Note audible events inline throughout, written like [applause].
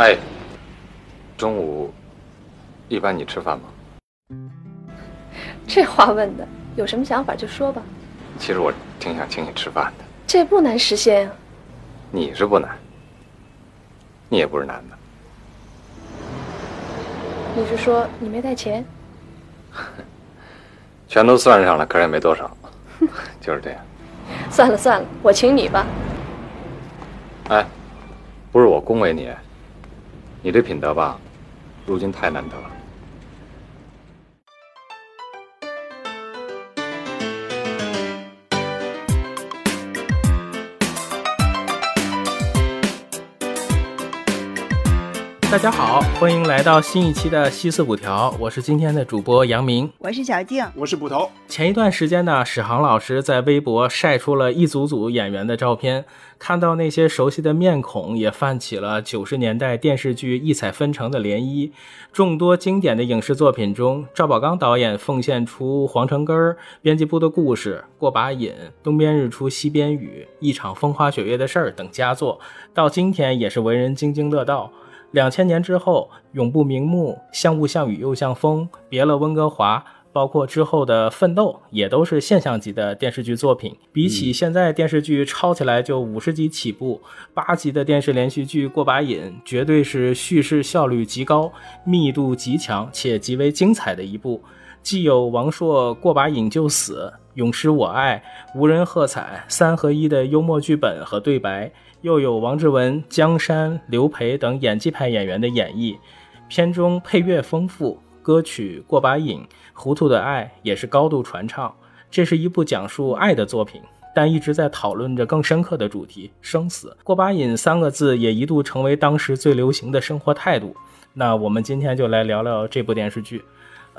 哎，中午一般你吃饭吗？这话问的，有什么想法就说吧。其实我挺想请你吃饭的。这不难实现啊。你是不难，你也不是男的。你是说你没带钱？[laughs] 全都算上了，可是也没多少，[laughs] 就是这样。[laughs] 算了算了，我请你吧。哎，不是我恭维你，你这品德吧，如今太难得了。大家好，欢迎来到新一期的西四五条，我是今天的主播杨明，我是小静，我是捕头。前一段时间呢，史航老师在微博晒出了一组组演员的照片，看到那些熟悉的面孔，也泛起了九十年代电视剧异彩纷呈的涟漪。众多经典的影视作品中，赵宝刚导演奉献出《黄城根儿》《编辑部的故事》《过把瘾》《东边日出西边雨》《一场风花雪月的事儿》等佳作，到今天也是为人津津乐道。两千年之后，《永不瞑目》《像雾像雨又像风》《别了温哥华》，包括之后的《奋斗》，也都是现象级的电视剧作品。比起现在电视剧抄起来就五十集起步，八集的电视连续剧《过把瘾》绝对是叙事效率极高、密度极强且极为精彩的一部。既有王朔“过把瘾就死”、“永失我爱”、无人喝彩三合一的幽默剧本和对白。又有王志文、江山、刘培等演技派演员的演绎，片中配乐丰富，歌曲《过把瘾》《糊涂的爱》也是高度传唱。这是一部讲述爱的作品，但一直在讨论着更深刻的主题——生死。过把瘾三个字也一度成为当时最流行的生活态度。那我们今天就来聊聊这部电视剧。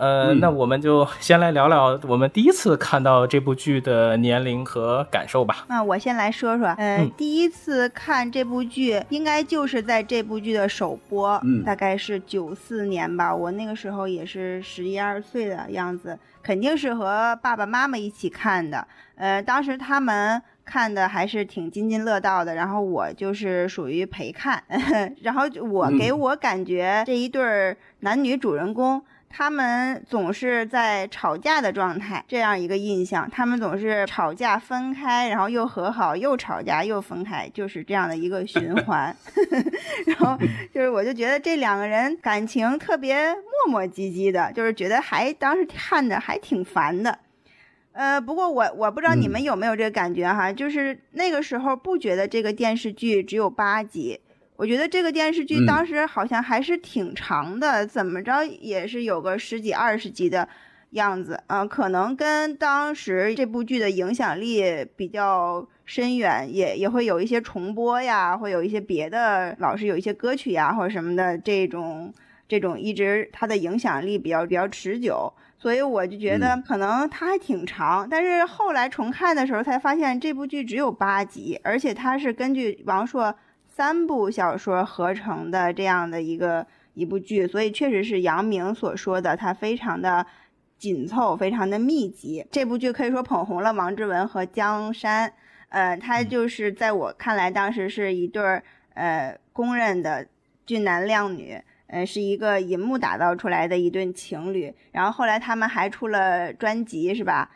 呃，那我们就先来聊聊我们第一次看到这部剧的年龄和感受吧。那我先来说说，呃，第一次看这部剧，应该就是在这部剧的首播，大概是九四年吧。我那个时候也是十一二岁的样子，肯定是和爸爸妈妈一起看的。呃，当时他们看的还是挺津津乐道的，然后我就是属于陪看。[laughs] 然后我给我感觉这一对男女主人公。他们总是在吵架的状态，这样一个印象。他们总是吵架分开，然后又和好，又吵架又分开，就是这样的一个循 [laughs] 环。[laughs] 然后就是，我就觉得这两个人感情特别磨磨唧唧的，就是觉得还当时看着还挺烦的。呃，不过我我不知道你们有没有这个感觉哈，就是那个时候不觉得这个电视剧只有八集。我觉得这个电视剧当时好像还是挺长的，怎么着也是有个十几二十集的样子，嗯，可能跟当时这部剧的影响力比较深远，也也会有一些重播呀，会有一些别的老是有一些歌曲呀或者什么的这种这种一直它的影响力比较比较持久，所以我就觉得可能它还挺长，但是后来重看的时候才发现这部剧只有八集，而且它是根据王朔。三部小说合成的这样的一个一部剧，所以确实是杨明所说的，它非常的紧凑，非常的密集。这部剧可以说捧红了王志文和江山，呃，他就是在我看来，当时是一对儿呃公认的俊男靓女，呃，是一个银幕打造出来的一对情侣。然后后来他们还出了专辑，是吧？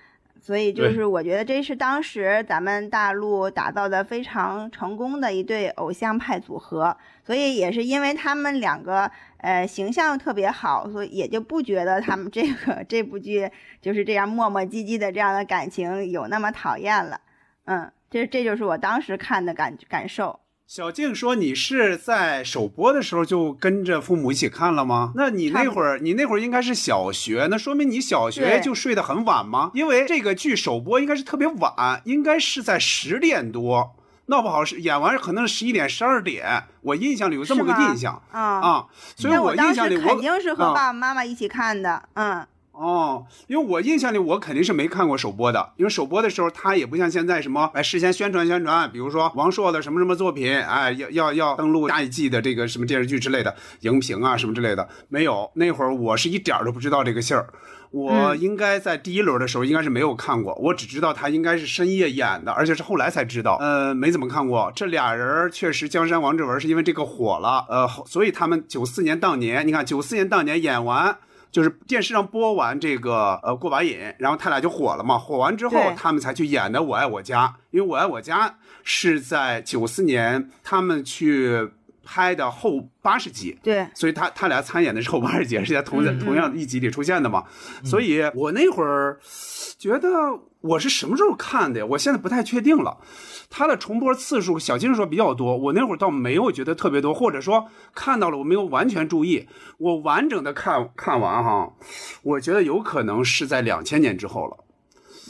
所以就是，我觉得这是当时咱们大陆打造的非常成功的一对偶像派组合。所以也是因为他们两个，呃，形象特别好，所以也就不觉得他们这个这部剧就是这样磨磨唧唧的这样的感情有那么讨厌了。嗯，这这就是我当时看的感感受。小静说：“你是在首播的时候就跟着父母一起看了吗？那你那会儿，你那会儿应该是小学，那说明你小学就睡得很晚吗？因为这个剧首播应该是特别晚，应该是在十点多，闹不好是演完可能是十一点、十二点。我印象里有这么个印象啊啊，所以我印象里我肯定是和爸爸妈妈一起看的，嗯。”哦，因为我印象里我肯定是没看过首播的，因为首播的时候他也不像现在什么哎事先宣传宣传，比如说王朔的什么什么作品，哎要要要登录下一季的这个什么电视剧之类的荧屏啊什么之类的，没有。那会儿我是一点儿都不知道这个信儿，我应该在第一轮的时候应该是没有看过，我只知道他应该是深夜演的，而且是后来才知道，呃，没怎么看过。这俩人确实，江山王志文是因为这个火了，呃，所以他们九四年当年，你看九四年当年演完。就是电视上播完这个呃过把瘾，然后他俩就火了嘛。火完之后，他们才去演的《我爱我家》，因为《我爱我家》是在九四年他们去拍的后八十集。对，所以他他俩参演的是后八十集，是在同同样一集里出现的嘛。所以我那会儿觉得我是什么时候看的呀？我现在不太确定了。它的重播次数，小金说比较多，我那会儿倒没有觉得特别多，或者说看到了我没有完全注意，我完整的看看完哈，我觉得有可能是在两千年之后了，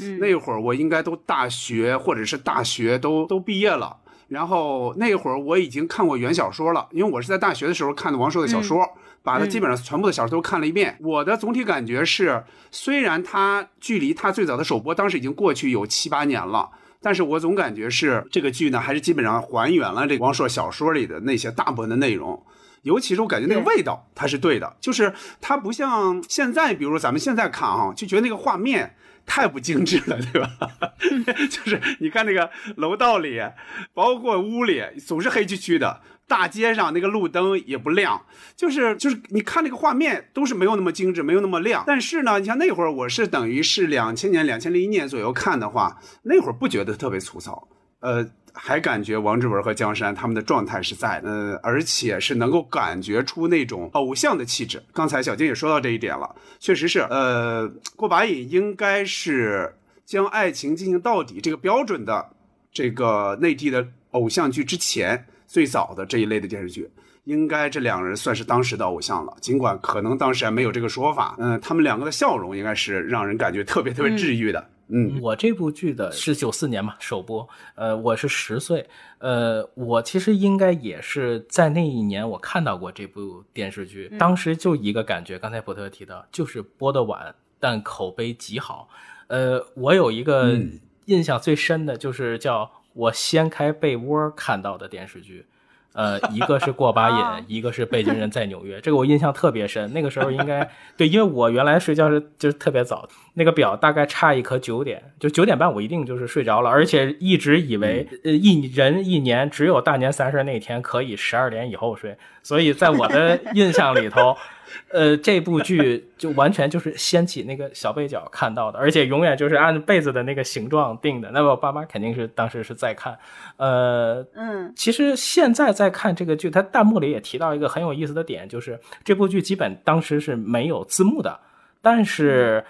嗯，那会儿我应该都大学或者是大学都都毕业了，然后那会儿我已经看过原小说了，因为我是在大学的时候看的王朔的小说，把它基本上全部的小说都看了一遍，我的总体感觉是，虽然它距离它最早的首播当时已经过去有七八年了。但是我总感觉是这个剧呢，还是基本上还原了这王朔小说里的那些大部分的内容，尤其是我感觉那个味道，它是对的，就是它不像现在，比如咱们现在看啊，就觉得那个画面太不精致了，对吧？[laughs] 就是你看那个楼道里，包括屋里，总是黑黢黢的。大街上那个路灯也不亮，就是就是你看那个画面都是没有那么精致，没有那么亮。但是呢，你像那会儿我是等于是两千年、两千零一年左右看的话，那会儿不觉得特别粗糙，呃，还感觉王志文和江山他们的状态是在，呃，而且是能够感觉出那种偶像的气质。刚才小金也说到这一点了，确实是，呃，过把瘾应该是将爱情进行到底这个标准的这个内地的偶像剧之前。最早的这一类的电视剧，应该这两人算是当时的偶像了。尽管可能当时还没有这个说法，嗯，他们两个的笑容应该是让人感觉特别特别治愈的。嗯，我这部剧的是九四年嘛首播，呃，我是十岁，呃，我其实应该也是在那一年我看到过这部电视剧，当时就一个感觉，刚才伯特提到，就是播的晚，但口碑极好。呃，我有一个印象最深的就是叫。我掀开被窝看到的电视剧，呃，一个是过把瘾，一个是北京人在纽约，这个我印象特别深。那个时候应该对，因为我原来睡觉是就是特别早，那个表大概差一刻九点，就九点半我一定就是睡着了，而且一直以为呃一人一年只有大年三十那天可以十二点以后睡，所以在我的 [laughs] 印象里头。呃，这部剧就完全就是掀起那个小被角看到的，而且永远就是按被子的那个形状定的。那么我爸妈肯定是当时是在看。呃，嗯，其实现在在看这个剧，它弹幕里也提到一个很有意思的点，就是这部剧基本当时是没有字幕的，但是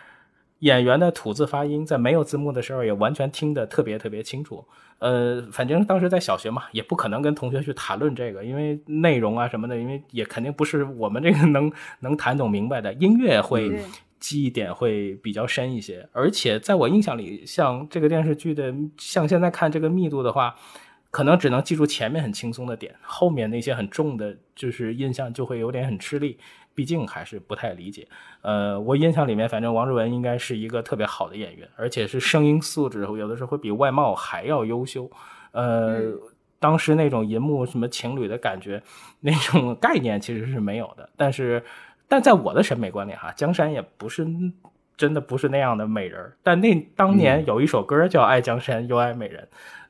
演员的吐字发音在没有字幕的时候也完全听得特别特别清楚。呃，反正当时在小学嘛，也不可能跟同学去谈论这个，因为内容啊什么的，因为也肯定不是我们这个能能谈懂明白的。音乐会记忆点会比较深一些，而且在我印象里，像这个电视剧的，像现在看这个密度的话，可能只能记住前面很轻松的点，后面那些很重的，就是印象就会有点很吃力。毕竟还是不太理解，呃，我印象里面，反正王志文应该是一个特别好的演员，而且是声音素质有的时候会比外貌还要优秀。呃，当时那种银幕什么情侣的感觉，那种概念其实是没有的。但是，但在我的审美观里哈，江山也不是真的不是那样的美人。但那当年有一首歌叫《爱江山又爱美人》，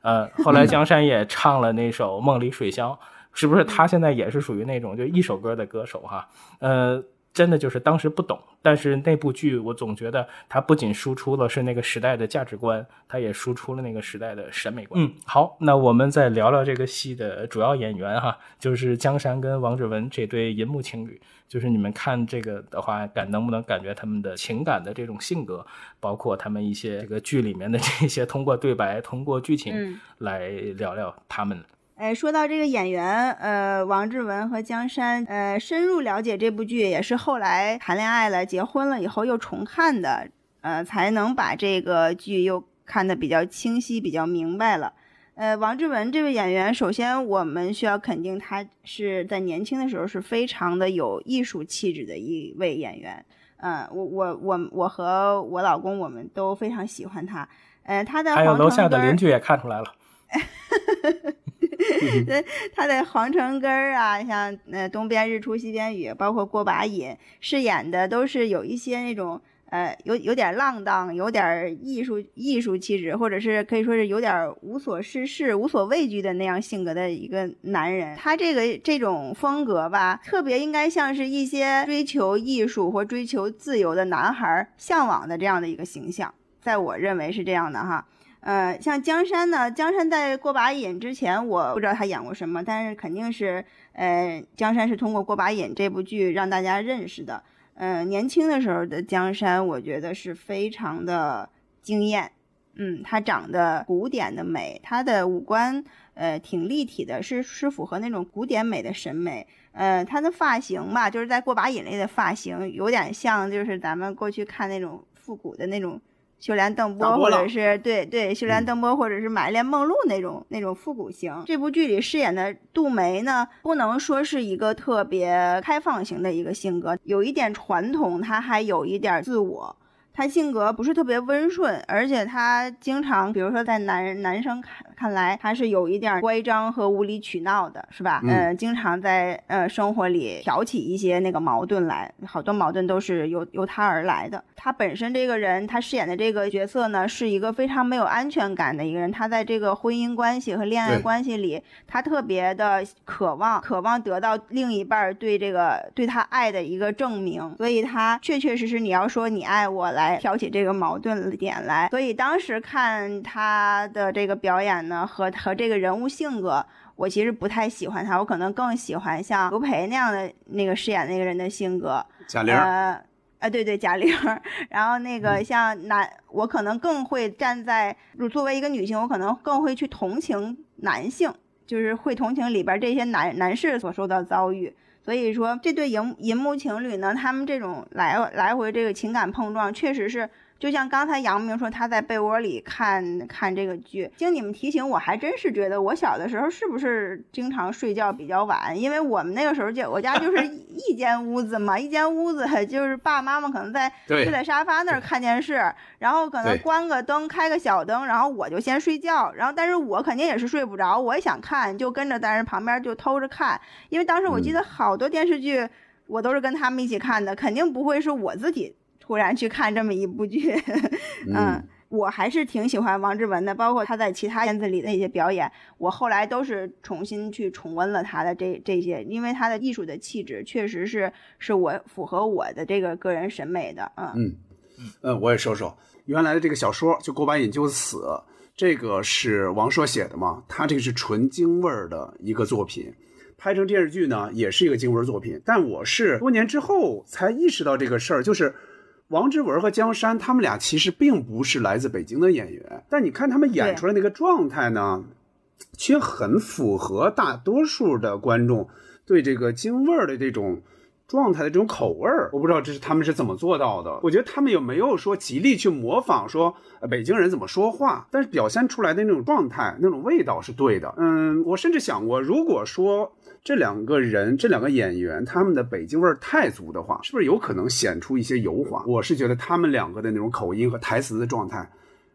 呃，后来江山也唱了那首《梦里水乡》。是不是他现在也是属于那种就一首歌的歌手哈？呃，真的就是当时不懂，但是那部剧我总觉得它不仅输出了是那个时代的价值观，它也输出了那个时代的审美观。嗯，好，那我们再聊聊这个戏的主要演员哈，就是江山跟王志文这对银幕情侣。就是你们看这个的话，感能不能感觉他们的情感的这种性格，包括他们一些这个剧里面的这些通过对白、通过剧情来聊聊他们。哎，说到这个演员，呃，王志文和江山，呃，深入了解这部剧也是后来谈恋爱了、结婚了以后又重看的，呃，才能把这个剧又看得比较清晰、比较明白了。呃，王志文这位演员，首先我们需要肯定他是在年轻的时候是非常的有艺术气质的一位演员。嗯，我我我我和我老公我们都非常喜欢他。呃，他的还有楼下的邻居也看出来了。[laughs] 他的皇城根儿啊，像呃东边日出西边雨，包括过把瘾，饰演的都是有一些那种呃有有点浪荡，有点艺术艺术气质，或者是可以说是有点无所事事、无所畏惧的那样性格的一个男人。他这个这种风格吧，特别应该像是一些追求艺术或追求自由的男孩向往的这样的一个形象，在我认为是这样的哈。呃，像江山呢，江山在过把瘾之前，我不知道他演过什么，但是肯定是，呃，江山是通过过把瘾这部剧让大家认识的。呃，年轻的时候的江山，我觉得是非常的惊艳。嗯，他长得古典的美，他的五官呃挺立体的，是是符合那种古典美的审美。呃，他的发型吧，就是在过把瘾里的发型，有点像就是咱们过去看那种复古的那种。秀莲邓波，或者是对对修莲邓波，或者是玛丽莲梦露那种那种复古型。这部剧里饰演的杜梅呢，不能说是一个特别开放型的一个性格，有一点传统，她还有一点自我。他性格不是特别温顺，而且他经常，比如说在男男生看看来，他是有一点乖张和无理取闹的，是吧？嗯，经常在呃生活里挑起一些那个矛盾来，好多矛盾都是由由他而来的。他本身这个人，他饰演的这个角色呢，是一个非常没有安全感的一个人。他在这个婚姻关系和恋爱关系里，他特别的渴望，渴望得到另一半对这个对他爱的一个证明。所以，他确确实实，你要说你爱我来。来挑起这个矛盾点来，所以当时看他的这个表演呢，和和这个人物性格，我其实不太喜欢他，我可能更喜欢像刘培那样的那个饰演那个人的性格。贾玲。呃，啊，对对，贾玲。然后那个像男，我可能更会站在，作为一个女性，我可能更会去同情男性，就是会同情里边这些男男士所受到遭遇。所以说，这对银银幕情侣呢，他们这种来来回这个情感碰撞，确实是。就像刚才杨明说他在被窝里看看这个剧，经你们提醒，我还真是觉得我小的时候是不是经常睡觉比较晚？因为我们那个时候就我家就 [laughs] 是一间屋子嘛，一间屋子 [laughs] 就是爸爸妈妈可能在睡在沙发那儿看电视，然后可能关个灯开个小灯，然后我就先睡觉，然后但是我肯定也是睡不着，我也想看，就跟着在人旁边就偷着看，因为当时我记得好多电视剧我都是跟他们一起看的，肯定不会是我自己。突然去看这么一部剧，嗯，我还是挺喜欢王志文的，包括他在其他片子里的一些表演，我后来都是重新去重温了他的这这些，因为他的艺术的气质确实是是我符合我的这个个人审美的，嗯嗯嗯，我也说说原来的这个小说，就《过把瘾就死》，这个是王朔写的嘛，他这个是纯京味儿的一个作品。拍成电视剧呢，也是一个京味作品，但我是多年之后才意识到这个事儿，就是。王志文和江山，他们俩其实并不是来自北京的演员，但你看他们演出来那个状态呢，却很符合大多数的观众对这个京味儿的这种状态的这种口味儿。我不知道这是他们是怎么做到的。我觉得他们有没有说极力去模仿说北京人怎么说话，但是表现出来的那种状态、那种味道是对的。嗯，我甚至想过，如果说。这两个人，这两个演员，他们的北京味儿太足的话，是不是有可能显出一些油滑？我是觉得他们两个的那种口音和台词的状态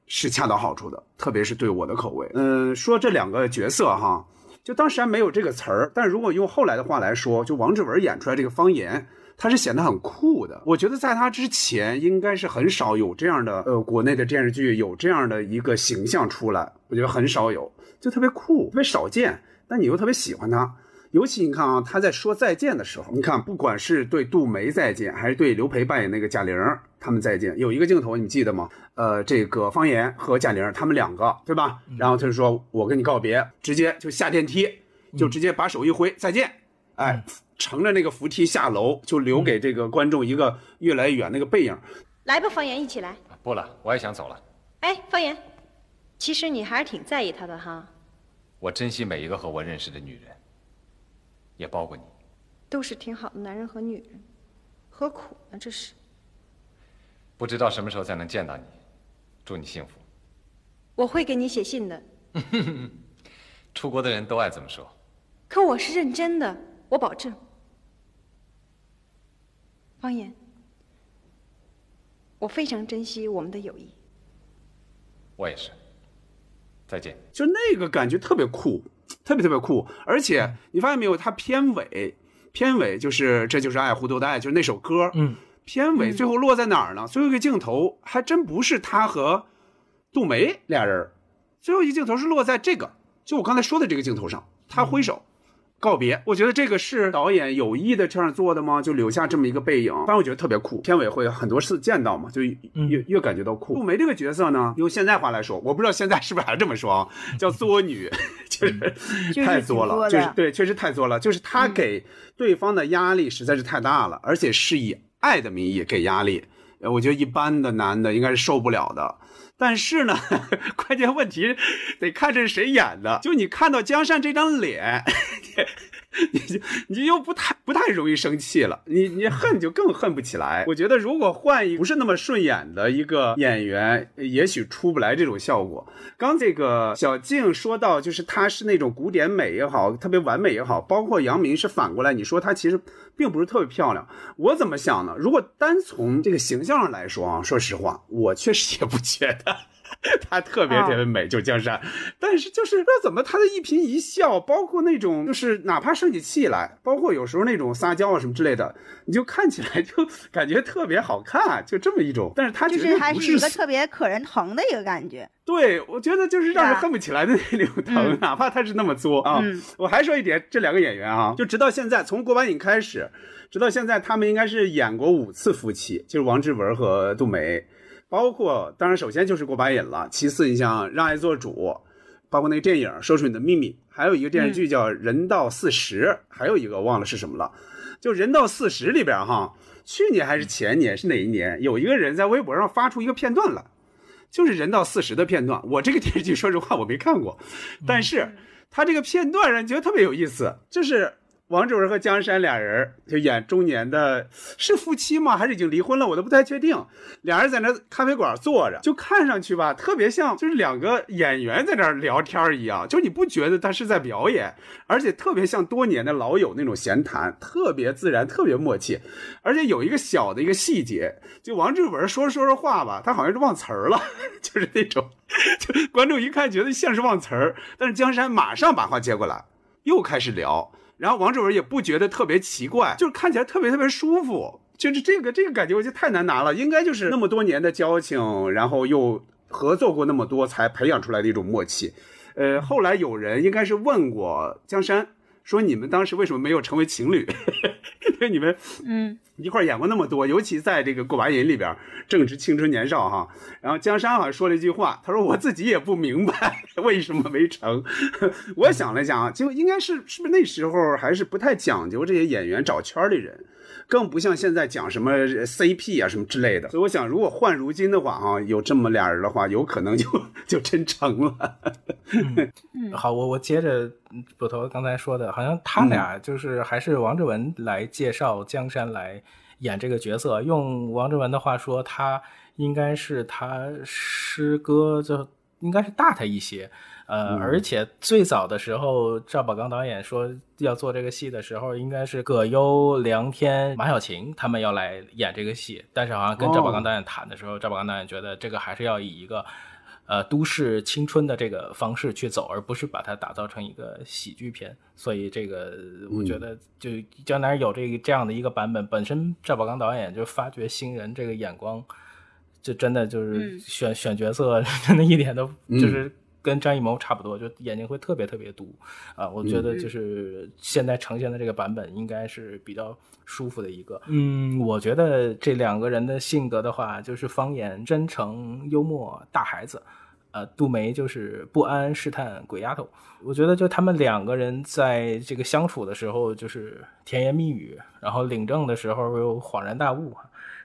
是恰到好处的，特别是对我的口味。嗯，说这两个角色哈，就当时还没有这个词儿，但如果用后来的话来说，就王志文演出来这个方言，他是显得很酷的。我觉得在他之前，应该是很少有这样的呃国内的电视剧有这样的一个形象出来，我觉得很少有，就特别酷，特别少见，但你又特别喜欢他。尤其你看啊，他在说再见的时候，你看不管是对杜梅再见，还是对刘培扮演那个贾玲他们再见，有一个镜头你记得吗？呃，这个方言和贾玲他们两个，对吧？然后他就说：“我跟你告别，直接就下电梯，就直接把手一挥再见。”哎，乘着那个扶梯下楼，就留给这个观众一个越来越远那个背影。来吧，方言，一起来。不了，我也想走了。哎，方言，其实你还是挺在意他的哈。我珍惜每一个和我认识的女人。也包括你，都是挺好的男人和女人，何苦呢？这是。不知道什么时候才能见到你，祝你幸福。我会给你写信的。[laughs] 出国的人都爱这么说。可我是认真的，我保证。方言，我非常珍惜我们的友谊。我也是。再见。就那个感觉特别酷，特别特别酷。而且你发现没有，它片尾，片尾就是这就是爱，糊涂的爱，就是那首歌。嗯。片尾最后落在哪儿呢？最后一个镜头还真不是他和杜梅俩人，最后一个镜头是落在这个，就我刚才说的这个镜头上，他挥手。告别，我觉得这个是导演有意的这样做的吗？就留下这么一个背影，但我觉得特别酷。片尾会很多次见到嘛，就越越感觉到酷。杜梅这个角色呢，用现在话来说，我不知道现在是不是还这么说啊，叫作女，[laughs] 就是太作了，就是对，确实太作了。就是她给对方的压力实在是太大了，而且是以爱的名义给压力，我觉得一般的男的应该是受不了的。但是呢，[laughs] 关键问题得看这是谁演的。就你看到江山这张脸，[laughs] [laughs] 你就你又不太不太容易生气了。你你恨就更恨不起来。我觉得如果换一不是那么顺眼的一个演员，也许出不来这种效果。刚这个小静说到，就是她是那种古典美也好，特别完美也好，包括杨明是反过来，你说她其实并不是特别漂亮。我怎么想呢？如果单从这个形象上来说啊，说实话，我确实也不觉得。[laughs] 她特别特别美，就江山，但是就是不知道怎么她的一颦一笑，包括那种就是哪怕生起气来，包括有时候那种撒娇啊什么之类的，你就看起来就感觉特别好看，就这么一种。但是她就是还是一个特别可人疼的一个感觉。对，我觉得就是让人恨不起来的那种疼，哪怕他是那么作啊。我还说一点，这两个演员啊，就直到现在，从郭板瘾开始，直到现在，他们应该是演过五次夫妻，就是王志文和杜梅。包括，当然，首先就是过把瘾了。其次，你像《让爱做主》，包括那个电影《说出你的秘密》，还有一个电视剧叫《人到四十》，还有一个忘了是什么了。就《人到四十》里边哈，去年还是前年是哪一年？有一个人在微博上发出一个片段来，就是《人到四十》的片段。我这个电视剧说实话我没看过，但是他这个片段让你觉得特别有意思，就是。王志文和江山俩人就演中年的，是夫妻吗？还是已经离婚了？我都不太确定。俩人在那咖啡馆坐着，就看上去吧，特别像就是两个演员在那聊天一样。就你不觉得他是在表演，而且特别像多年的老友那种闲谈，特别自然，特别默契。而且有一个小的一个细节，就王志文说着说着话吧，他好像是忘词儿了，[laughs] 就是那种，[laughs] 就观众一看觉得像是忘词儿，但是江山马上把话接过来，又开始聊。然后王志文也不觉得特别奇怪，就是看起来特别特别舒服，就是这个这个感觉，我觉得太难拿了，应该就是那么多年的交情，然后又合作过那么多，才培养出来的一种默契。呃，后来有人应该是问过江山，说你们当时为什么没有成为情侣？因为你们嗯。一块演过那么多，尤其在这个《过把瘾》里边，正值青春年少哈。然后江山好像说了一句话，他说：“我自己也不明白 [laughs] 为什么没成。”我想了想啊，就应该是是不是那时候还是不太讲究这些演员找圈里人，更不像现在讲什么 CP 啊什么之类的。所以我想，如果换如今的话哈，有这么俩人的话，有可能就就真成了。[laughs] 好，我我接着捕头刚才说的，好像他俩就是还是王志文来介绍江山来。演这个角色，用王志文的话说，他应该是他师哥，就应该是大他一些。呃，而且最早的时候，赵宝刚导演说要做这个戏的时候，应该是葛优、梁天、马小晴他们要来演这个戏，但是好像跟赵宝刚导演谈的时候，赵宝刚导演觉得这个还是要以一个。呃，都市青春的这个方式去走，而不是把它打造成一个喜剧片。所以这个，我觉得就江南有这个这样的一个版本，本身赵宝刚导演就发掘新人这个眼光，就真的就是选选角色，[laughs] 真的一点都就是跟张艺谋差不多，就眼睛会特别特别毒啊。我觉得就是现在呈现的这个版本应该是比较舒服的一个。嗯，我觉得这两个人的性格的话，就是方言真诚、幽默、大孩子。呃，杜梅就是不安、试探、鬼丫头。我觉得就他们两个人在这个相处的时候，就是甜言蜜语，然后领证的时候又恍然大悟。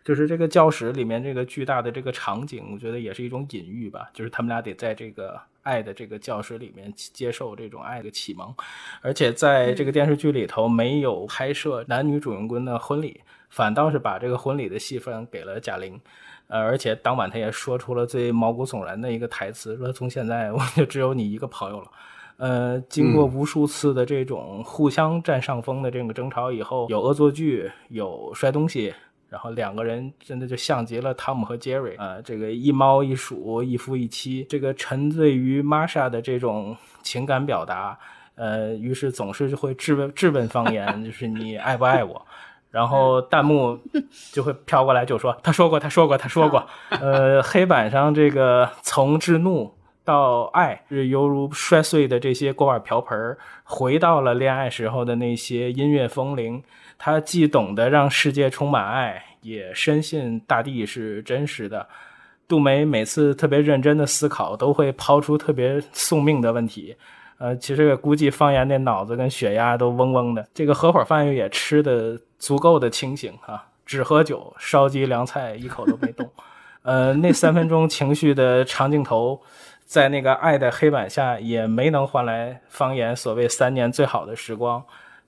就是这个教室里面这个巨大的这个场景，我觉得也是一种隐喻吧。就是他们俩得在这个爱的这个教室里面接受这种爱的启蒙，而且在这个电视剧里头没有拍摄男女主人公的婚礼，反倒是把这个婚礼的戏份给了贾玲。呃，而且当晚他也说出了最毛骨悚然的一个台词，说从现在我就只有你一个朋友了。呃，经过无数次的这种互相占上风的这个争吵以后，有恶作剧，有摔东西。然后两个人真的就像极了汤姆和杰瑞啊，这个一猫一鼠，一夫一妻，这个沉醉于玛莎的这种情感表达，呃，于是总是会质问质问方言，就是你爱不爱我？然后弹幕就会飘过来，就说他说过，他说过，他说过。[laughs] 呃，黑板上这个从至怒到爱，是犹如摔碎的这些锅碗瓢盆，回到了恋爱时候的那些音乐风铃。他既懂得让世界充满爱，也深信大地是真实的。杜梅每次特别认真的思考，都会抛出特别送命的问题。呃，其实估计方言那脑子跟血压都嗡嗡的。这个合伙饭也吃的足够的清醒啊，只喝酒，烧鸡凉菜一口都没动。呃，那三分钟情绪的长镜头，在那个爱的黑板下，也没能换来方言所谓三年最好的时光。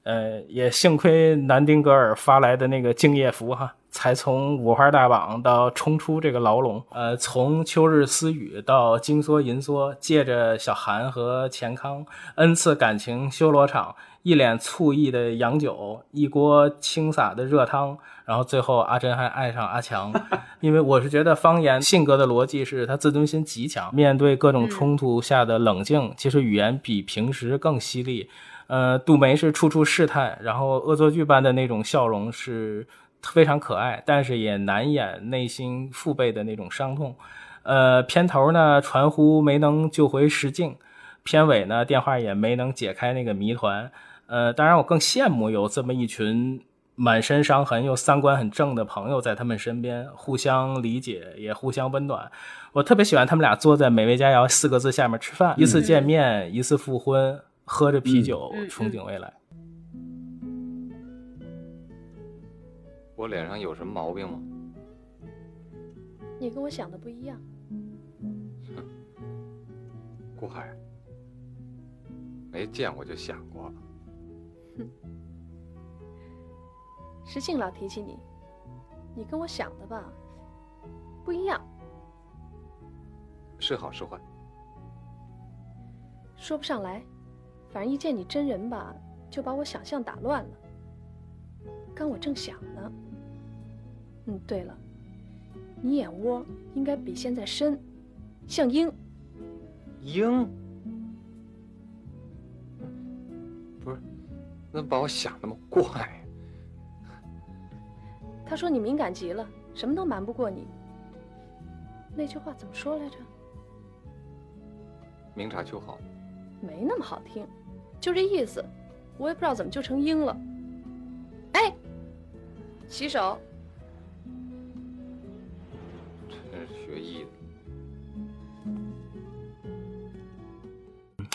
呃，也幸亏南丁格尔发来的那个敬业福哈，才从五花大绑到冲出这个牢笼。呃，从秋日私语到金梭银梭，借着小韩和钱康恩赐感情修罗场，一脸醋意的洋酒，一锅清洒的热汤，然后最后阿珍还爱上阿强。[laughs] 因为我是觉得方言性格的逻辑是他自尊心极强，面对各种冲突下的冷静，其实语言比平时更犀利。呃，杜梅是处处试探，然后恶作剧般的那种笑容是非常可爱，但是也难掩内心父辈的那种伤痛。呃，片头呢传呼没能救回石静，片尾呢电话也没能解开那个谜团。呃，当然我更羡慕有这么一群满身伤痕又三观很正的朋友在他们身边，互相理解也互相温暖。我特别喜欢他们俩坐在美味佳肴四个字下面吃饭，一次见面，一次复婚。喝着啤酒，憧憬未来。我脸上有什么毛病吗？你跟我想的不一样。哼，顾海，没见过就想过。哼，石庆老提起你，你跟我想的吧，不一样。是好是坏？说不上来。反正一见你真人吧，就把我想象打乱了。刚我正想呢，嗯，对了，你眼窝应该比现在深，像鹰。鹰？不是，那把我想那么怪？他说你敏感极了，什么都瞒不过你。那句话怎么说来着？明察秋毫。没那么好听。就这意思，我也不知道怎么就成鹰了。哎，洗手。学艺的。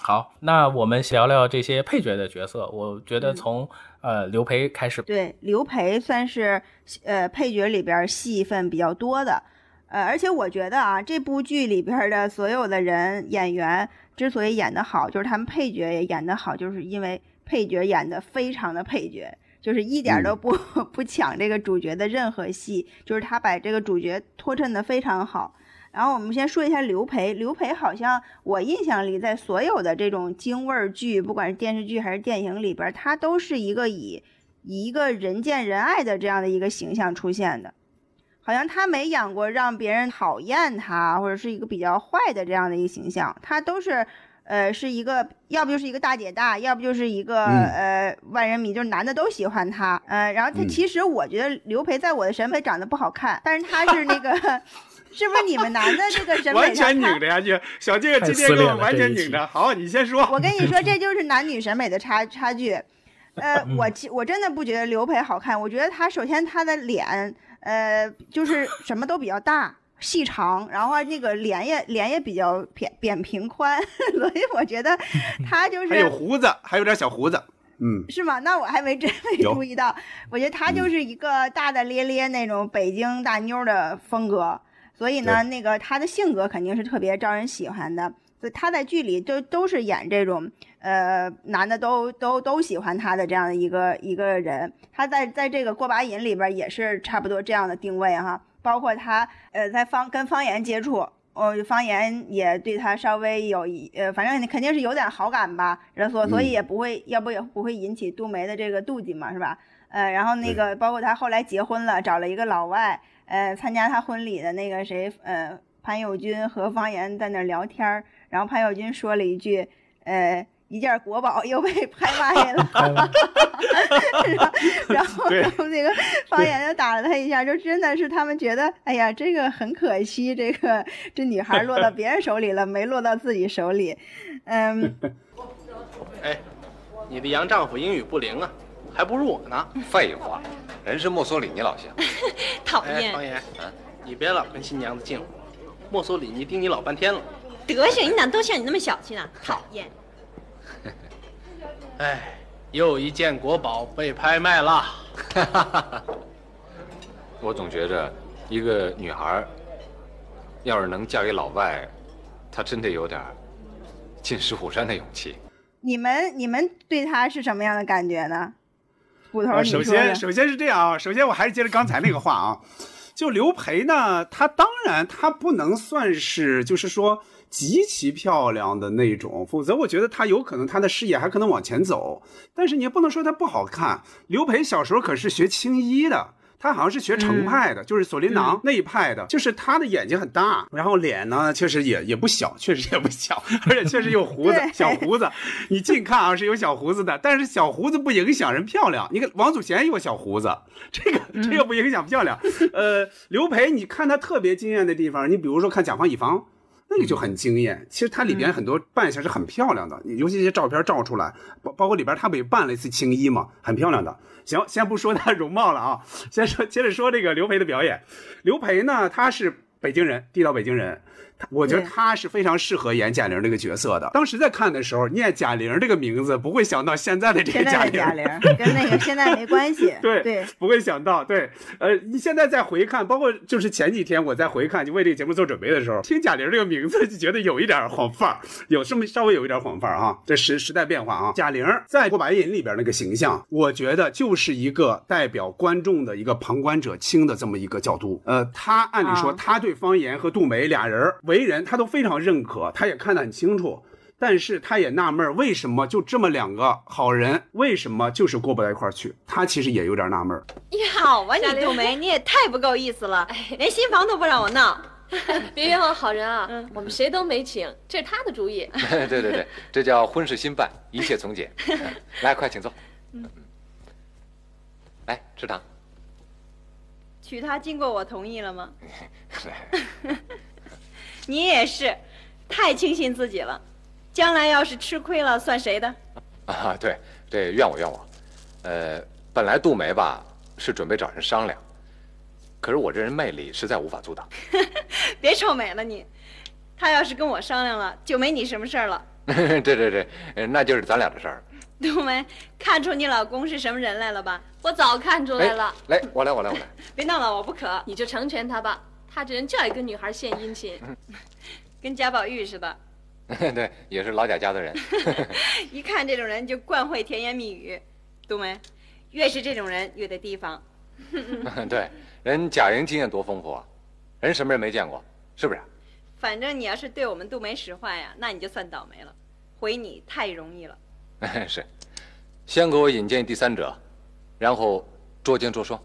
好，那我们聊聊这些配角的角色。我觉得从呃刘培开始。对，刘培算是呃配角里边戏份比较多的。呃，而且我觉得啊，这部剧里边的所有的人演员。之所以演得好，就是他们配角也演得好，就是因为配角演得非常的配角，就是一点都不 [laughs] 不抢这个主角的任何戏，就是他把这个主角托衬的非常好。然后我们先说一下刘培，刘培好像我印象里，在所有的这种京味儿剧，不管是电视剧还是电影里边，他都是一个以以一个人见人爱的这样的一个形象出现的。好像他没演过让别人讨厌他，或者是一个比较坏的这样的一个形象，他都是，呃，是一个，要不就是一个大姐大，要不就是一个呃万人迷，就是男的都喜欢她，呃，然后她其实我觉得刘培在我的审美长得不好看，但是她是那个，[laughs] 是不是你们男的这个审美完全拧着呀？就小静今天给我完全拧着，好，你先说。我跟你说，[laughs] 这就是男女审美的差差距，呃，我其我真的不觉得刘培好看，我觉得他首先他的脸。呃，就是什么都比较大、细长，然后那个脸也脸也比较扁扁平宽，[laughs] 所以我觉得 [laughs] 他就是还有胡子，还有点小胡子，嗯，是吗？那我还没真没注意到，我觉得他就是一个大大咧咧那种北京大妞的风格，所以呢，那个他的性格肯定是特别招人喜欢的。所以他在剧里都都是演这种，呃，男的都都都喜欢他的这样的一个一个人。他在在这个过把瘾里边也是差不多这样的定位哈。包括他，呃，在方跟方言接触，哦，方言也对他稍微有一，呃，反正肯定是有点好感吧。所所以也不会，要不也不会引起杜梅的这个妒忌嘛，是吧？呃，然后那个包括他后来结婚了，找了一个老外，呃，参加他婚礼的那个谁，呃，潘友军和方言在那聊天儿然后潘友军说了一句，呃。一件国宝又被 [laughs] 拍卖了，[laughs] 然后然后那个方言就打了他一下，就真的是他们觉得，哎呀，这个很可惜，这个这女孩落到别人手里了，没落到自己手里，嗯。[laughs] 哎，你的洋丈夫英语不灵啊，还不如我呢。废话，人是墨索里尼老乡。讨厌。方言，你别老跟新娘子近乎，墨索里尼盯你老半天了。德行，你咋都像你那么小气呢？讨厌。哎，又一件国宝被拍卖了。[laughs] 我总觉着，一个女孩要是能嫁给老外，她真得有点进石虎山的勇气。你们你们对她是什么样的感觉呢？骨头，首先首先是这样啊，首先我还是接着刚才那个话啊，就刘培呢，他当然他不能算是就是说。极其漂亮的那种，否则我觉得他有可能他的事业还可能往前走。但是你也不能说他不好看。刘培小时候可是学青衣的，他好像是学程派的，就是锁麟囊那一派的。就是他的眼睛很大，然后脸呢确实也也不小，确实也不小，而且确实有胡子，[laughs] 小胡子。你近看啊是有小胡子的，但是小胡子不影响人漂亮。你看王祖贤有小胡子，这个这个不影响漂亮。呃，刘培，你看他特别惊艳的地方，你比如说看甲方乙方。那个就很惊艳，其实它里边很多扮相是很漂亮的，尤其这些照片照出来，包包括里边他不也扮了一次青衣嘛，很漂亮的。行，先不说他容貌了啊，先说接着说这个刘培的表演。刘培呢，他是北京人，地道北京人。我觉得他是非常适合演贾玲这个角色的。当时在看的时候，念贾玲这个名字，不会想到现在的这个贾玲，跟那个现在没关系。[laughs] 对对，不会想到。对，呃，你现在再回看，包括就是前几天我在回看，就为这个节目做准备的时候，听贾玲这个名字就觉得有一点晃范儿，有这么稍微有一点晃范儿啊。这时时代变化啊，贾玲在《过白瘾》里边那个形象，我觉得就是一个代表观众的一个旁观者清的这么一个角度。呃，他按理说他对方言和杜梅俩人为人，他都非常。认可，他也看得很清楚，但是他也纳闷为什么就这么两个好人，为什么就是过不到一块儿去？他其实也有点纳闷你好啊，你杜梅，你也太不够意思了，连新房都不让我闹。[laughs] 别冤枉好人啊！我们谁都没请，这是他的主意。[laughs] 对对对，[laughs] 这叫婚事新办，一切从简。来，快请坐。来吃糖。娶她经过我同意了吗？你也是，太轻信自己了，将来要是吃亏了，算谁的？啊，对，这怨我怨我。呃，本来杜梅吧是准备找人商量，可是我这人魅力实在无法阻挡。[laughs] 别臭美了你，他要是跟我商量了，就没你什么事儿了。[laughs] 对对对，那就是咱俩的事儿。杜梅，看出你老公是什么人来了吧？我早看出来了。来，我来，我来，我来。[laughs] 别闹了，我不渴。你就成全他吧。他这人就爱跟女孩献殷勤，[laughs] 跟贾宝玉似的。[laughs] 对，也是老贾家的人。[laughs] 一看这种人就惯会甜言蜜语，杜梅，越是这种人越得提防。对，人贾莹经验多丰富啊，人什么人没见过，是不是？反正你要是对我们杜梅使坏呀，那你就算倒霉了，回你太容易了。是，先给我引荐第三者，然后捉奸捉双。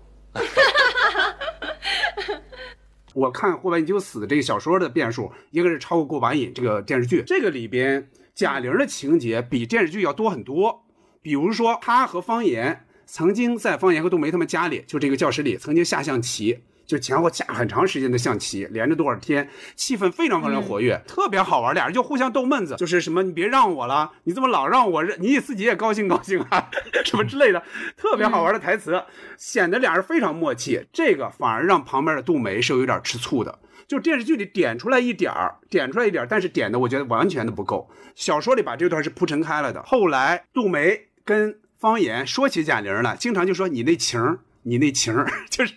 我看《过把瘾就死》这个小说的变数，应该是超过《过把瘾》这个电视剧，这个里边贾玲的情节比电视剧要多很多。比如说，她和方言曾经在方言和杜梅他们家里，就这个教室里曾经下象棋。就前后下很长时间的象棋，连着多少天，气氛非常非常活跃，特别好玩。俩人就互相逗闷子，就是什么你别让我了，你怎么老让我，你自己也高兴高兴啊，[laughs] 什么之类的，特别好玩的台词，显得俩人非常默契。这个反而让旁边的杜梅是有点吃醋的。就电视剧里点出来一点儿，点出来一点儿，但是点的我觉得完全的不够。小说里把这段是铺陈开了的。后来杜梅跟方言说起贾玲了，经常就说你那情儿。你那情儿 [laughs] 就是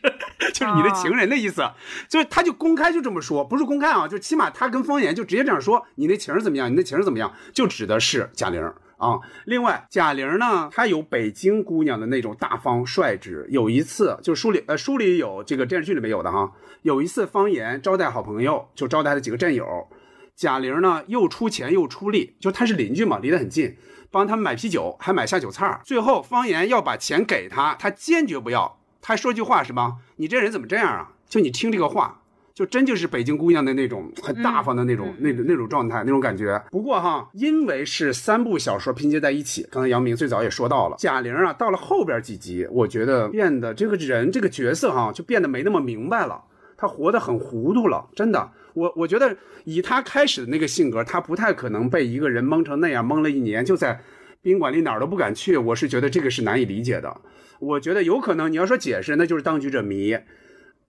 就是你的情人的意思，就是他就公开就这么说，不是公开啊，就起码他跟方言就直接这样说，你那情儿怎么样？你那情儿怎么样？就指的是贾玲啊。另外，贾玲呢，她有北京姑娘的那种大方率直。有一次，就书里呃书里有这个电视剧里没有的哈。有一次，方言招待好朋友，就招待了几个战友。贾玲呢又出钱又出力，就她是邻居嘛，离得很近，帮他们买啤酒，还买下酒菜最后方言要把钱给他，他坚决不要，他还说句话是吧？你这人怎么这样啊？就你听这个话。就真就是北京姑娘的那种很大方的那种那种那种状态那种感觉。不过哈，因为是三部小说拼接在一起，刚才杨明最早也说到了，贾玲啊，到了后边几集，我觉得变得这个人这个角色哈，就变得没那么明白了，她活得很糊涂了，真的。我我觉得以她开始的那个性格，她不太可能被一个人蒙成那样，蒙了一年就在宾馆里哪儿都不敢去。我是觉得这个是难以理解的。我觉得有可能你要说解释，那就是当局者迷。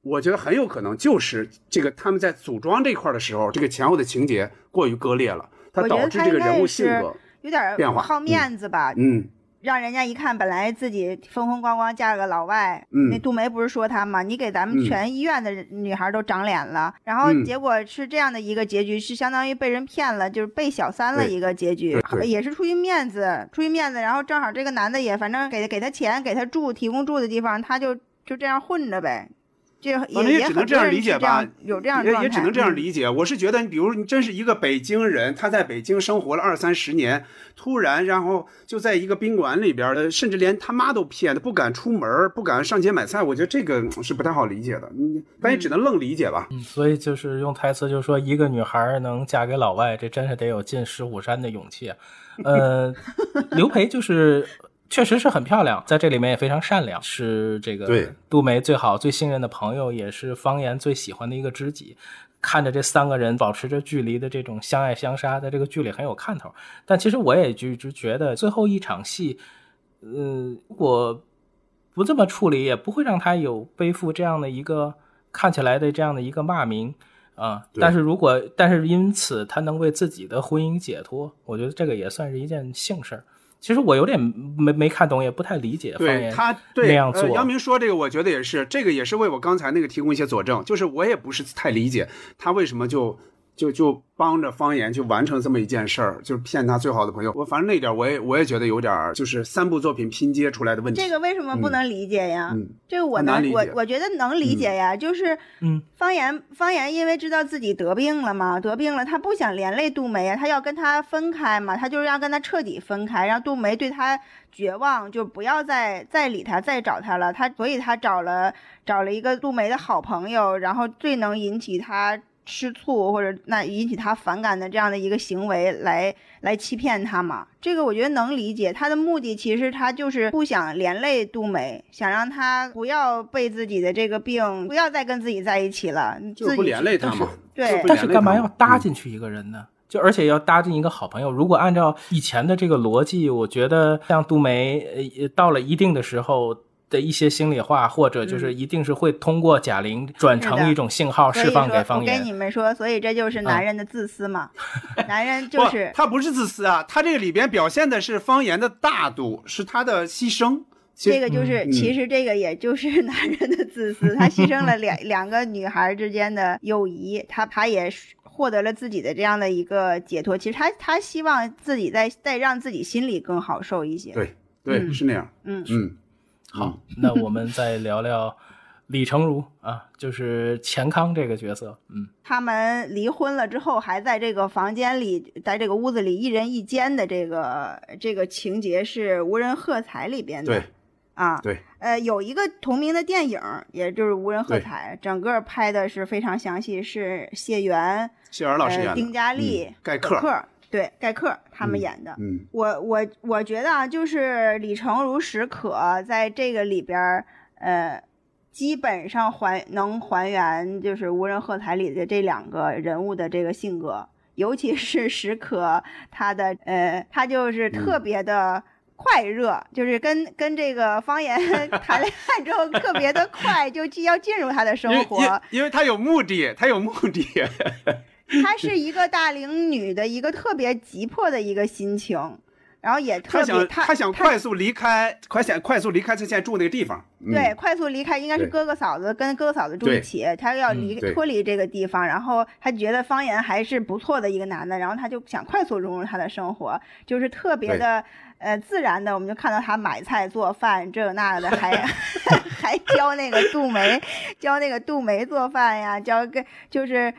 我觉得很有可能就是这个他们在组装这块的时候，这个前后的情节过于割裂了，它导致这个人物性格有点变化，好面子吧？嗯，让人家一看，本来自己风风光光嫁了个老外，嗯，那杜梅不是说他吗？你给咱们全医院的女孩都长脸了，然后结果是这样的一个结局，是相当于被人骗了，就是被小三了一个结局，也是出于面子，出于面子，然后正好这个男的也反正给给他钱，给他住，提供住的地方，他就就这样混着呗。反正也只能这样理解吧，有这样也也只能这样理解。我是觉得，你比如你真是一个北京人，他在北京生活了二三十年，突然然后就在一个宾馆里边的，甚至连他妈都骗，他不敢出门，不敢上街买菜。我觉得这个是不太好理解的，你但也只能愣理解吧。嗯，所以就是用台词就是说，一个女孩能嫁给老外，这真是得有进石虎山的勇气。呃，[laughs] 刘培就是。确实是很漂亮，在这里面也非常善良，是这个杜梅最好最信任的朋友，也是方言最喜欢的一个知己。看着这三个人保持着距离的这种相爱相杀，在这个剧里很有看头。但其实我也就就觉得最后一场戏，呃，如果不这么处理，也不会让他有背负这样的一个看起来的这样的一个骂名啊。但是如果但是因此他能为自己的婚姻解脱，我觉得这个也算是一件幸事儿。其实我有点没没看懂，也不太理解。对他对那样做，杨明说这个，我觉得也是，这个也是为我刚才那个提供一些佐证。就是我也不是太理解他为什么就。就就帮着方言去完成这么一件事儿，就是骗他最好的朋友。我反正那点我也我也觉得有点儿就是三部作品拼接出来的问题。这个为什么不能理解呀？嗯，这个我能我我觉得能理解呀。就是嗯，方言方言因为知道自己得病了嘛，得病了，他不想连累杜梅呀，他要跟他分开嘛，他就是要跟他彻底分开，让杜梅对他绝望，就不要再再理他，再找他了。他所以他找了找了一个杜梅的好朋友，然后最能引起他。吃醋或者那引起他反感的这样的一个行为来来欺骗他嘛？这个我觉得能理解。他的目的其实他就是不想连累杜梅，想让他不要被自己的这个病，不要再跟自己在一起了。就不连累他嘛？对。但是干嘛要搭进去一个人呢？就而且要搭进一个好朋友。如果按照以前的这个逻辑，我觉得像杜梅呃到了一定的时候。的一些心里话，或者就是一定是会通过贾玲转成一种信号释放给方言。我跟你们说，所以这就是男人的自私嘛。[laughs] 男人就是他不是自私啊，他这个里边表现的是方言的大度，是他的牺牲。这个就是，其实这个也就是 [laughs] 男人的自私。他牺牲了两 [laughs] 两个女孩之间的友谊，他他也获得了自己的这样的一个解脱。其实他他希望自己在在让自己心里更好受一些。对对，是那样。嗯嗯。好，那我们再聊聊李成儒啊，就是钱康这个角色。嗯，他们离婚了之后，还在这个房间里，在这个屋子里一人一间的这个这个情节是《无人喝彩》里边的。对，啊，对，呃，有一个同名的电影，也就是《无人喝彩》，整个拍的是非常详细，是谢元、谢元老师演的，丁嘉丽、盖克。对盖克他们演的，嗯，我我我觉得啊，就是李成儒、史可在这个里边儿，呃，基本上还能还原就是《无人喝彩》里的这两个人物的这个性格，尤其是史可，他的呃，他就是特别的快热，就是跟跟这个方言 [laughs] 谈恋爱之后特别的快，就既要进入他的生活，因为他有目的，他有目的。[laughs] 她是一个大龄女的一个特别急迫的一个心情，然后也特别她她想快速离开，快想快速离开她现在住那个地方。对，快速离开应该是哥哥嫂子跟哥哥嫂子住一起，她要离脱离这个地方，然后她觉得方言还是不错的一个男的，然后她就想快速融入他的生活，就是特别的呃自然的，我们就看到他买菜做饭这那的，[laughs] 还还教那个杜梅教那个杜梅做饭呀，教跟就是。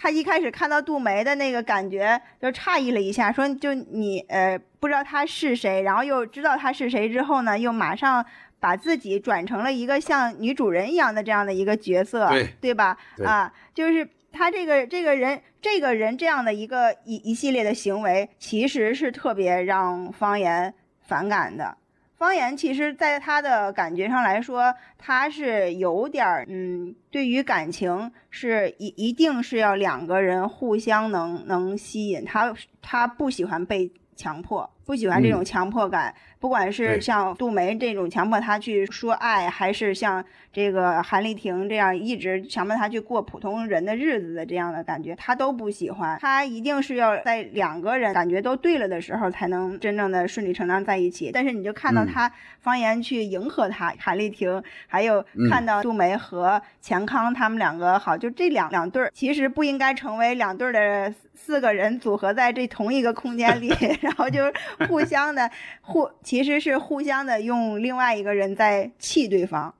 他一开始看到杜梅的那个感觉，就诧异了一下，说就你呃不知道他是谁，然后又知道他是谁之后呢，又马上把自己转成了一个像女主人一样的这样的一个角色，对对吧？啊，就是他这个这个人这个人这样的一个一一系列的行为，其实是特别让方言反感的。方言其实，在他的感觉上来说，他是有点儿，嗯，对于感情是一一定是要两个人互相能能吸引他，他不喜欢被强迫，不喜欢这种强迫感。不管是像杜梅这种强迫他去说爱，还是像这个韩丽婷这样一直强迫他去过普通人的日子的这样的感觉，他都不喜欢。他一定是要在两个人感觉都对了的时候，才能真正的顺理成章在一起。但是你就看到他方言去迎合他，韩丽婷，还有看到杜梅和钱康他们两个好，就这两两对儿，其实不应该成为两对儿的四个人组合在这同一个空间里，[laughs] 然后就互相的互。其实是互相的用另外一个人在气对方，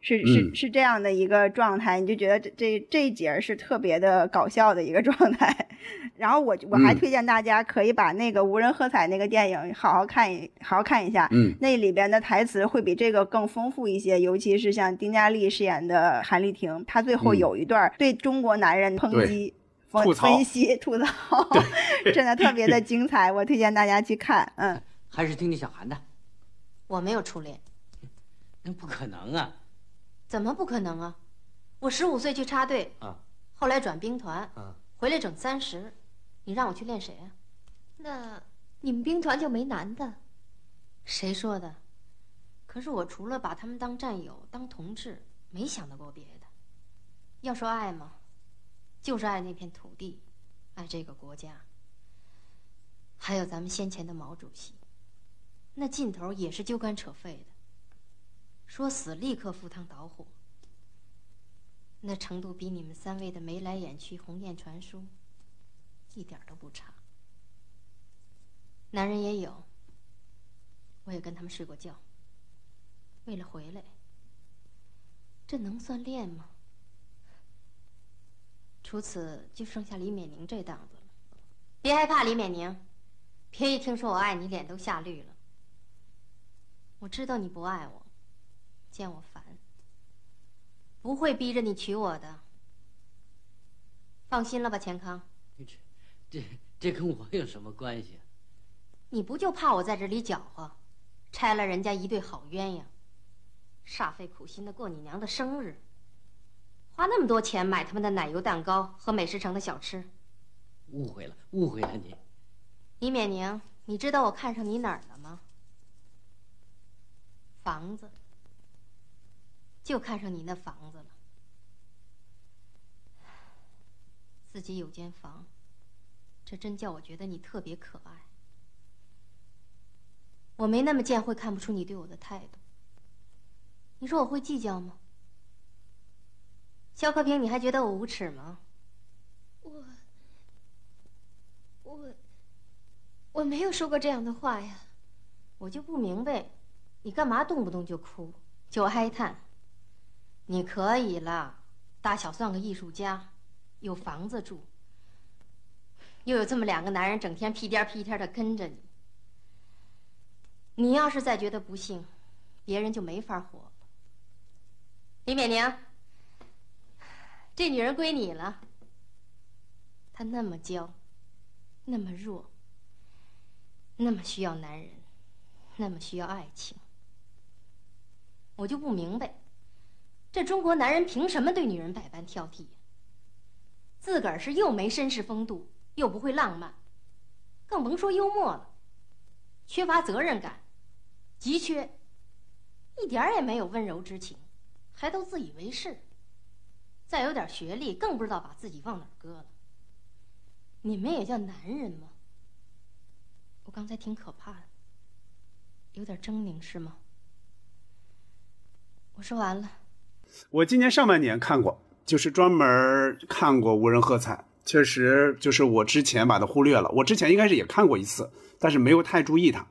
是是是这样的一个状态，你就觉得这这这一节是特别的搞笑的一个状态。然后我我还推荐大家可以把那个无人喝彩那个电影好好看一好好看一下，嗯，那里边的台词会比这个更丰富一些，尤其是像丁嘉丽饰演的韩丽婷，她最后有一段对中国男人抨击、分分析、吐槽，真的特别的精彩，我推荐大家去看，嗯。还是听听小韩的。我没有初恋，那不可能啊！怎么不可能啊？我十五岁去插队，啊，后来转兵团，啊，回来整三十，你让我去练谁啊？那你们兵团就没男的？谁说的？可是我除了把他们当战友、当同志，没想到过别的。要说爱嘛，就是爱那片土地，爱这个国家，还有咱们先前的毛主席。那劲头也是揪肝扯肺的，说死立刻赴汤蹈火。那程度比你们三位的眉来眼去、鸿雁传书，一点都不差。男人也有，我也跟他们睡过觉。为了回来，这能算恋吗？除此就剩下李勉宁这档子了。别害怕，李勉宁，别一听说我爱你，脸都吓绿了。我知道你不爱我，见我烦，不会逼着你娶我的。放心了吧，钱康。这、这、这跟我有什么关系？你不就怕我在这里搅和，拆了人家一对好鸳鸯，煞费苦心的过你娘的生日，花那么多钱买他们的奶油蛋糕和美食城的小吃？误会了，误会了你。李勉宁，你知道我看上你哪儿了吗？房子，就看上你那房子了。自己有间房，这真叫我觉得你特别可爱。我没那么贱，会看不出你对我的态度。你说我会计较吗？肖克平，你还觉得我无耻吗？我，我，我没有说过这样的话呀。我就不明白。你干嘛动不动就哭，就哀叹？你可以了，大小算个艺术家，有房子住，又有这么两个男人整天屁颠屁颠的跟着你。你要是再觉得不幸，别人就没法活了。李勉宁，这女人归你了。她那么娇，那么弱，那么需要男人，那么需要爱情。我就不明白，这中国男人凭什么对女人百般挑剔？自个儿是又没绅士风度，又不会浪漫，更甭说幽默了，缺乏责任感，急缺，一点也没有温柔之情，还都自以为是。再有点学历，更不知道把自己往哪儿搁了。你们也叫男人吗？我刚才挺可怕的，有点狰狞是吗？我说完了。我今年上半年看过，就是专门看过《无人喝彩》，确实就是我之前把它忽略了。我之前应该是也看过一次，但是没有太注意它。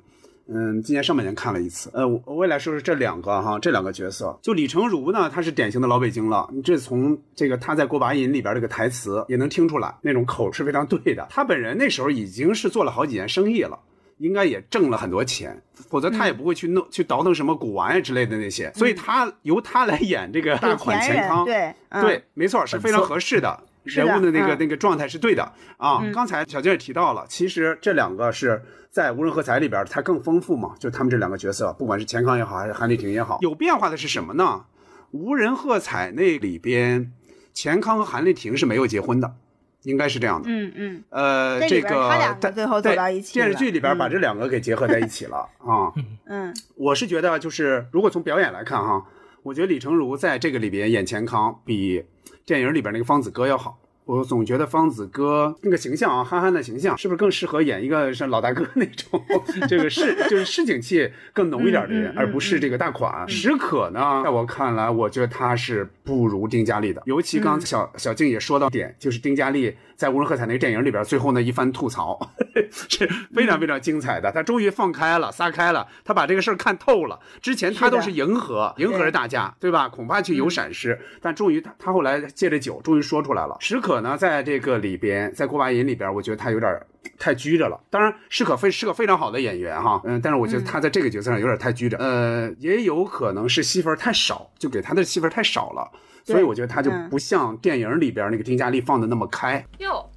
嗯，今年上半年看了一次。呃，我我也来说说这两个哈，这两个角色。就李成儒呢，他是典型的老北京了。你这从这个他在《过把瘾》里边这个台词也能听出来，那种口是非常对的。他本人那时候已经是做了好几年生意了，应该也挣了很多钱，否则他也不会去弄、去倒腾什么古玩呀之类的那些。所以他由他来演这个大款钱康，对对，没错，是非常合适的。人物的那个那个状态是对的啊。刚才小静也提到了，其实这两个是在《无人喝彩》里边，它更丰富嘛。就他们这两个角色，不管是钱康也好，还是韩丽婷也好，有变化的是什么呢？《无人喝彩》那里边，钱康和韩丽婷是没有结婚的，应该是这样的。嗯嗯。呃，这个他俩最后走到一起。电视剧里边把这两个给结合在一起了啊。嗯。我是觉得，就是如果从表演来看哈，我觉得李成儒在这个里边演钱康比。电影里边那个方子哥要好，我总觉得方子哥那个形象啊，憨憨的形象，是不是更适合演一个像老大哥那种，[laughs] 这个市就是市井气更浓一点的人，而不是这个大款。史可呢，在我看来，我觉得他是不如丁嘉丽的，尤其刚才小小静也说到点，就是丁嘉丽。在《无人喝彩》那个电影里边，最后那一番吐槽 [laughs] 是非常非常精彩的。他终于放开了，撒开了，他把这个事儿看透了。之前他都是迎合，迎合着大家，对吧？恐怕就有闪失。但终于他他后来借着酒，终于说出来了。史可呢，在这个里边，在《过把瘾》里边，我觉得他有点太拘着了。当然，史可非是个非常好的演员哈，嗯，但是我觉得他在这个角色上有点太拘着。呃，也有可能是戏份太少，就给他的戏份太少了。所以我觉得他就不像电影里边那个丁佳丽放的那么开。哟，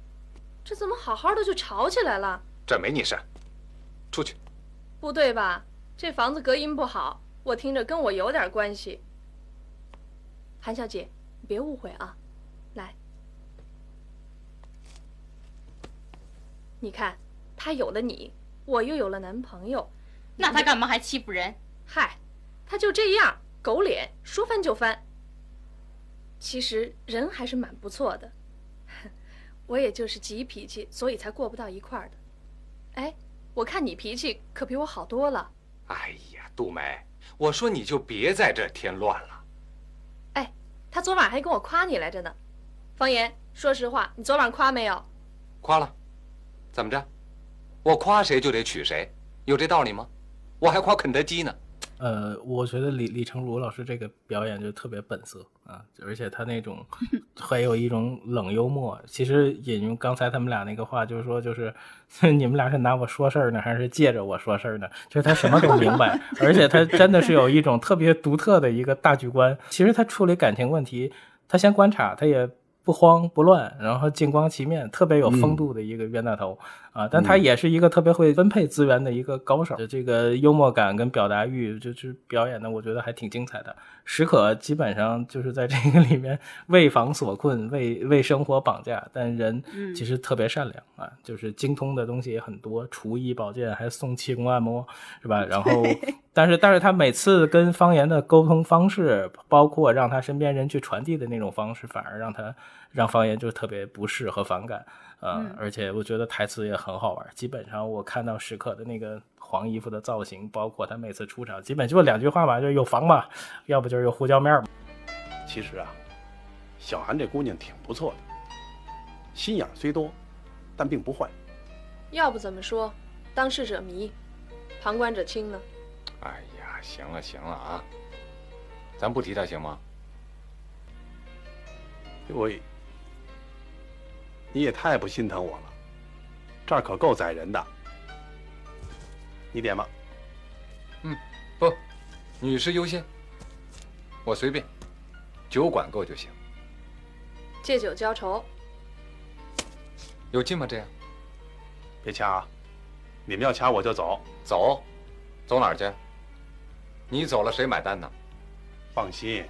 这怎么好好的就吵起来了？这没你事，出去。不对吧？这房子隔音不好，我听着跟我有点关系。韩小姐，你别误会啊。来，你看，他有了你，我又有了男朋友，那他干嘛还欺负人？嗨，他就这样，狗脸，说翻就翻。其实人还是蛮不错的，[laughs] 我也就是急脾气，所以才过不到一块儿的。哎，我看你脾气可比我好多了。哎呀，杜梅，我说你就别在这添乱了。哎，他昨晚还跟我夸你来着呢。方言，说实话，你昨晚夸没有？夸了。怎么着？我夸谁就得娶谁，有这道理吗？我还夸肯德基呢。呃，我觉得李李成儒老师这个表演就特别本色啊，而且他那种 [laughs] 还有一种冷幽默。其实引用刚才他们俩那个话，就是说，就是 [laughs] 你们俩是拿我说事儿呢，还是借着我说事儿呢？就是他什么都明白，[laughs] 而且他真的是有一种特别独特的一个大局观。其实他处理感情问题，他先观察，他也。不慌不乱，然后静光其面，特别有风度的一个冤大头啊！但他也是一个特别会分配资源的一个高手，这个幽默感跟表达欲，就是表演的，我觉得还挺精彩的。史可基本上就是在这个里面为防所困，为为生活绑架，但人其实特别善良啊，就是精通的东西也很多，厨艺、保健，还送气功按摩，是吧？然后，但是但是他每次跟方言的沟通方式，包括让他身边人去传递的那种方式，反而让他。让方言就特别不适和反感，呃，而且我觉得台词也很好玩。基本上我看到史可的那个黄衣服的造型，包括他每次出场，基本就两句话吧，就是有房吧，要不就是有胡椒面吧。其实啊，小韩这姑娘挺不错的，心眼虽多，但并不坏。要不怎么说当事者迷，旁观者清呢？哎呀，行了行了啊，咱不提他行吗？我，你也太不心疼我了，这儿可够宰人的。你点吧。嗯，不，女士优先。我随便，酒管够就行。借酒浇愁。有劲吗？这样？别掐啊！你们要掐我就走。走？走哪儿去？你走了谁买单呢？放心，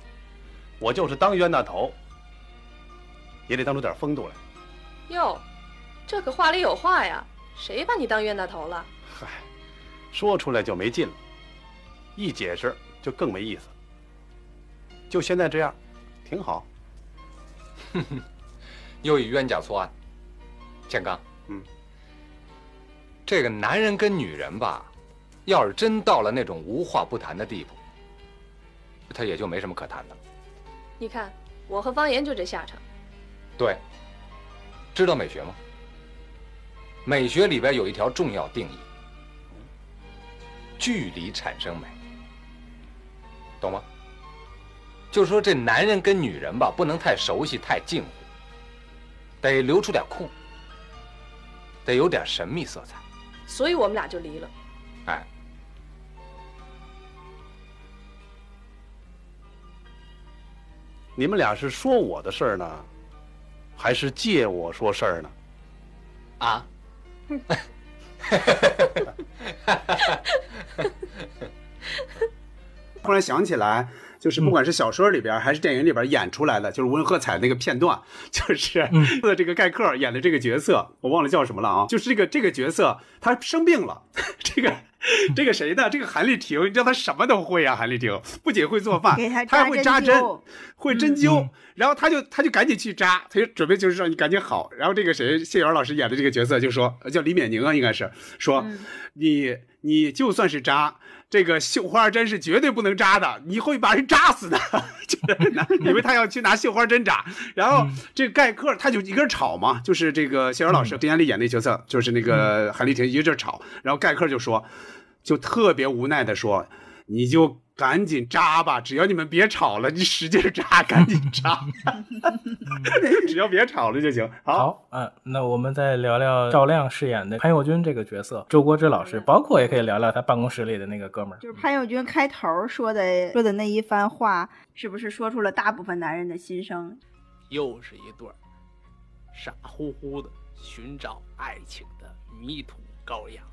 我就是当冤大头。也得当出点风度来。哟，这可话里有话呀！谁把你当冤大头了？嗨，说出来就没劲了，一解释就更没意思。就现在这样，挺好。哼哼，又以冤假错案。建刚，嗯，这个男人跟女人吧，要是真到了那种无话不谈的地步，他也就没什么可谈的了。你看，我和方言就这下场。对，知道美学吗？美学里边有一条重要定义：距离产生美，懂吗？就是说，这男人跟女人吧，不能太熟悉、太近乎，得留出点空，得有点神秘色彩。所以我们俩就离了。哎，你们俩是说我的事儿呢，还是借我说事儿呢？啊？[laughs] [laughs] [laughs] 突然想起来，就是不管是小说里边还是电影里边演出来的，就是温和彩那个片段，就是 [laughs] 的这个盖克演的这个角色，我忘了叫什么了啊，就是这个这个角色他生病了，[laughs] 这个 [laughs] 这个谁呢？这个韩丽婷，你知道他什么都会啊？韩丽婷不仅会做饭，他还会扎针，会针灸，然后他就他就赶紧去扎，他就准备就是让你赶紧好。然后这个谁谢元老师演的这个角色就说叫李勉宁啊，应该是说你你就算是扎。这个绣花针是绝对不能扎的，你会把人扎死的。[laughs] 就是因为他要去拿绣花针扎，然后这个盖克他就一个吵嘛，就是这个谢尔老师丁安丽演那角色，就是那个韩丽婷一直吵，然后盖克就说，就特别无奈的说，你就。赶紧扎吧！只要你们别吵了，你使劲扎，赶紧扎，[laughs] 只要别吵了就行。好，嗯，那我们再聊聊赵亮饰演的潘友军这个角色，周国之老师，包括也可以聊聊他办公室里的那个哥们儿。就是潘友军开头说的说的那一番话，是不是说出了大部分男人的心声？又是一对傻乎乎的寻找爱情的迷途羔羊，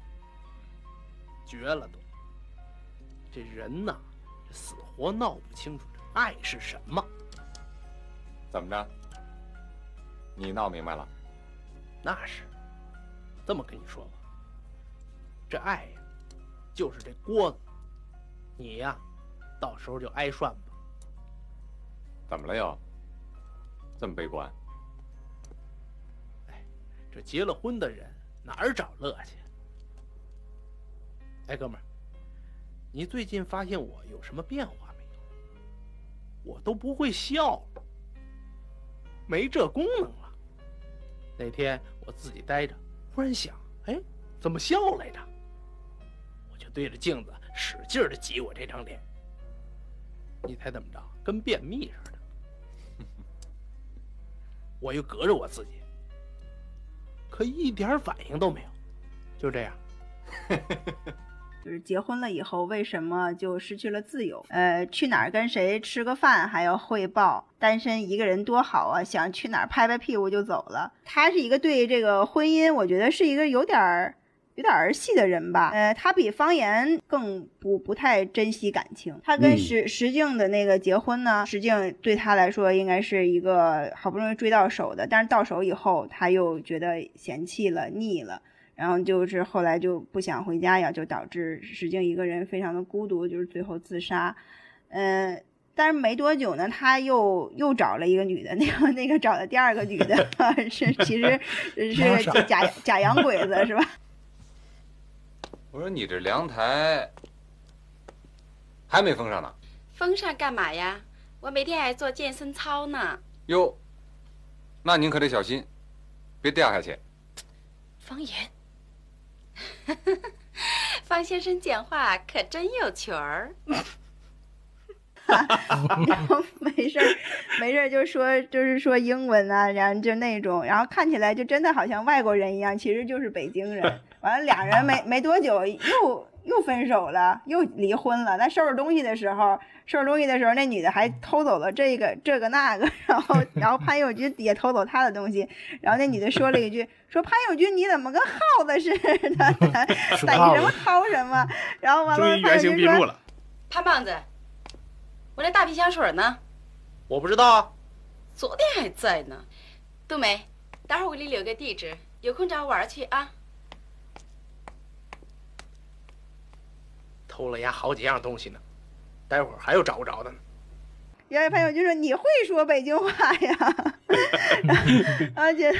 绝了都！这人呐。死活闹不清楚这爱是什么？怎么着？你闹明白了？那是。这么跟你说吧，这爱呀，就是这锅子，你呀，到时候就挨涮吧。怎么了又？这么悲观？哎，这结了婚的人哪儿找乐去？哎，哥们儿。你最近发现我有什么变化没有？我都不会笑了，没这功能了。那天我自己待着，忽然想，哎，怎么笑来着？我就对着镜子使劲的挤我这张脸。你猜怎么着？跟便秘似的。[laughs] 我又隔着我自己，可一点反应都没有。就这样。[laughs] 就是结婚了以后，为什么就失去了自由？呃，去哪儿跟谁吃个饭还要汇报，单身一个人多好啊！想去哪儿拍拍屁股就走了。他是一个对这个婚姻，我觉得是一个有点儿有点儿戏的人吧。呃，他比方言更不不太珍惜感情。他跟石石静的那个结婚呢，石静对他来说应该是一个好不容易追到手的，但是到手以后他又觉得嫌弃了、腻了。然后就是后来就不想回家呀，就导致石静一个人非常的孤独，就是最后自杀。嗯，但是没多久呢，他又又找了一个女的，[laughs] 那个那个找的第二个女的 [laughs] 是其实 [laughs] 是假假洋鬼子是吧？我说你这凉台还没封上呢？封上干嘛呀？我每天还做健身操呢。哟，那您可得小心，别掉下去。方言。[laughs] 方先生讲话可真有趣儿。[laughs] 然后没事儿，没事儿就说就是说英文啊，然后就那种，然后看起来就真的好像外国人一样，其实就是北京人。完了，俩人没没多久又又分手了，又离婚了。那收拾东西的时候。收拾东西的时候，那女的还偷走了这个、这个、那个，[laughs] 然后，然后潘友军也偷走她的东西，然后那女的说了一句：“说潘友军你怎么跟耗子似的，[laughs] 逮什么掏什么。”然后完了，潘友军说：“潘胖子，我那大瓶香水呢？”我不知道啊，昨天还在呢。杜梅，待会儿我给你留个地址，有空找我玩去啊。偷了丫好几样东西呢。待会儿还有找不着的呢。原来朋友就说你会说北京话呀 [laughs] [laughs] 然后觉得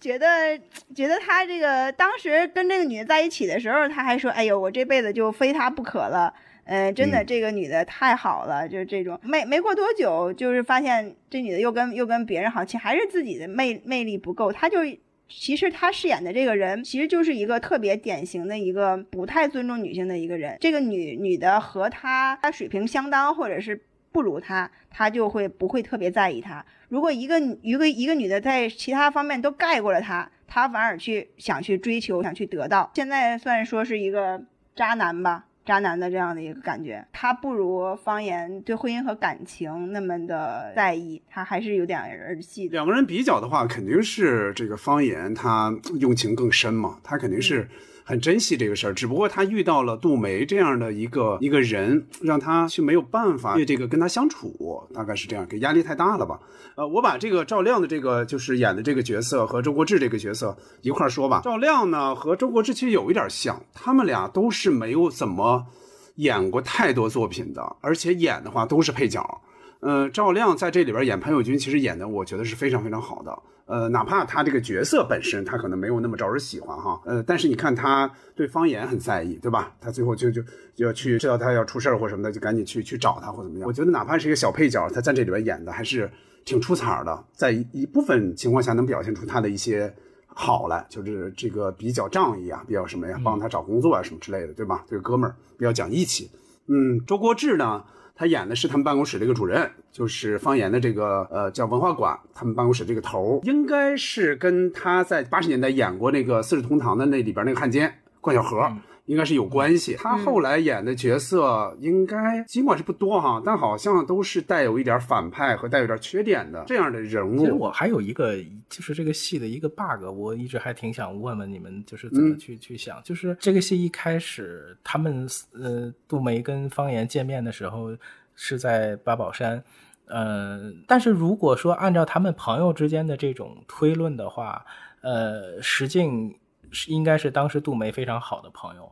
觉得觉得他这个当时跟这个女的在一起的时候，他还说：“哎呦，我这辈子就非她不可了。”嗯，真的，这个女的太好了，就是这种。没没过多久，就是发现这女的又跟又跟别人好，其实还是自己的魅魅力不够，他就其实他饰演的这个人，其实就是一个特别典型的一个不太尊重女性的一个人。这个女女的和他他水平相当，或者是不如他，他就会不会特别在意他。如果一个一个一个女的在其他方面都盖过了他，他反而去想去追求，想去得到。现在算说是一个渣男吧。渣男的这样的一个感觉，他不如方言对婚姻和感情那么的在意，他还是有点儿戏。两个人比较的话，肯定是这个方言他用情更深嘛，他肯定是。很珍惜这个事儿，只不过他遇到了杜梅这样的一个一个人，让他去没有办法对这个跟他相处，大概是这样，给压力太大了吧？呃，我把这个赵亮的这个就是演的这个角色和周国志这个角色一块儿说吧。赵亮呢和周国志其实有一点像，他们俩都是没有怎么演过太多作品的，而且演的话都是配角。嗯，赵亮在这里边演潘友军，其实演的我觉得是非常非常好的。呃，哪怕他这个角色本身他可能没有那么招人喜欢哈，呃，但是你看他对方言很在意，对吧？他最后就就就要去知道他要出事儿或什么的，就赶紧去去找他或怎么样。我觉得哪怕是一个小配角，他在这里边演的还是挺出彩的，在一部分情况下能表现出他的一些好来，就是这个比较仗义啊，比较什么呀，帮他找工作啊什么之类的，对吧？这个哥们儿比较讲义气。嗯，周国志呢？他演的是他们办公室这个主任，就是方言的这个呃叫文化馆，他们办公室这个头，应该是跟他在八十年代演过那个《四世同堂》的那里边那个汉奸关小河。应该是有关系。他后来演的角色应该尽管是不多哈，但好像都是带有一点反派和带有点缺点的这样的人物。其实我还有一个，就是这个戏的一个 bug，我一直还挺想问问你们，就是怎么去去想。就是这个戏一开始，他们呃杜梅跟方言见面的时候是在八宝山，呃，但是如果说按照他们朋友之间的这种推论的话，呃，石敬是应该是当时杜梅非常好的朋友。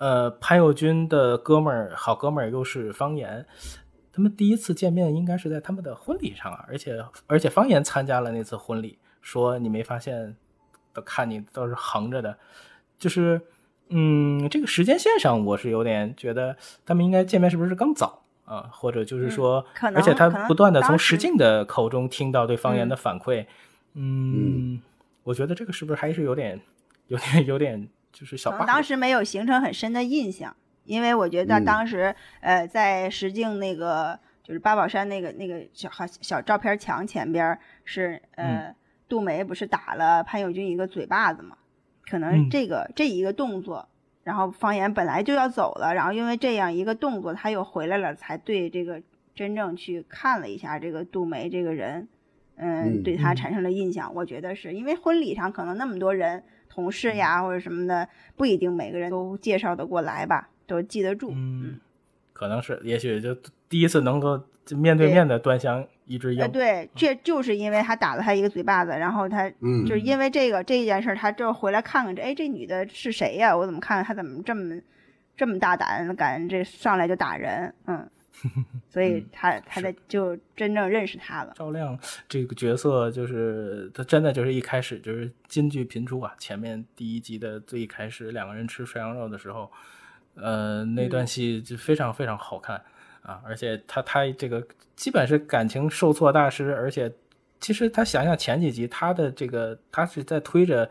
呃，潘友军的哥们儿，好哥们儿又是方言，他们第一次见面应该是在他们的婚礼上啊，而且而且方言参加了那次婚礼，说你没发现，都看你都是横着的，就是嗯，这个时间线上我是有点觉得他们应该见面是不是更早啊？或者就是说，而且他不断的从石静的口中听到对方言的反馈，嗯，我觉得这个是不是还是有点有点有点。就是小当时没有形成很深的印象，因为我觉得当时呃，在石敬那个就是八宝山那个那个小小小照片墙前边是呃杜梅不是打了潘友军一个嘴巴子嘛？可能这个这一个动作，然后方言本来就要走了，然后因为这样一个动作他又回来了，才对这个真正去看了一下这个杜梅这个人，嗯，对他产生了印象。我觉得是因为婚礼上可能那么多人。同事呀，或者什么的，不一定每个人都介绍得过来吧，都记得住。嗯，可能是，也许就第一次能够面对面的端详一支烟。对，这就是因为他打了他一个嘴巴子，然后他就是因为这个这件事，他就回来看看这，哎，这女的是谁呀？我怎么看她怎么这么这么大胆，敢这上来就打人？嗯。[laughs] 所以他他的就真正认识他了。赵亮这个角色就是他真的就是一开始就是金句频出啊！前面第一集的最一开始两个人吃涮羊肉的时候，呃，那段戏就非常非常好看啊！而且他他这个基本是感情受挫大师，而且其实他想想前几集他的这个他是在推着。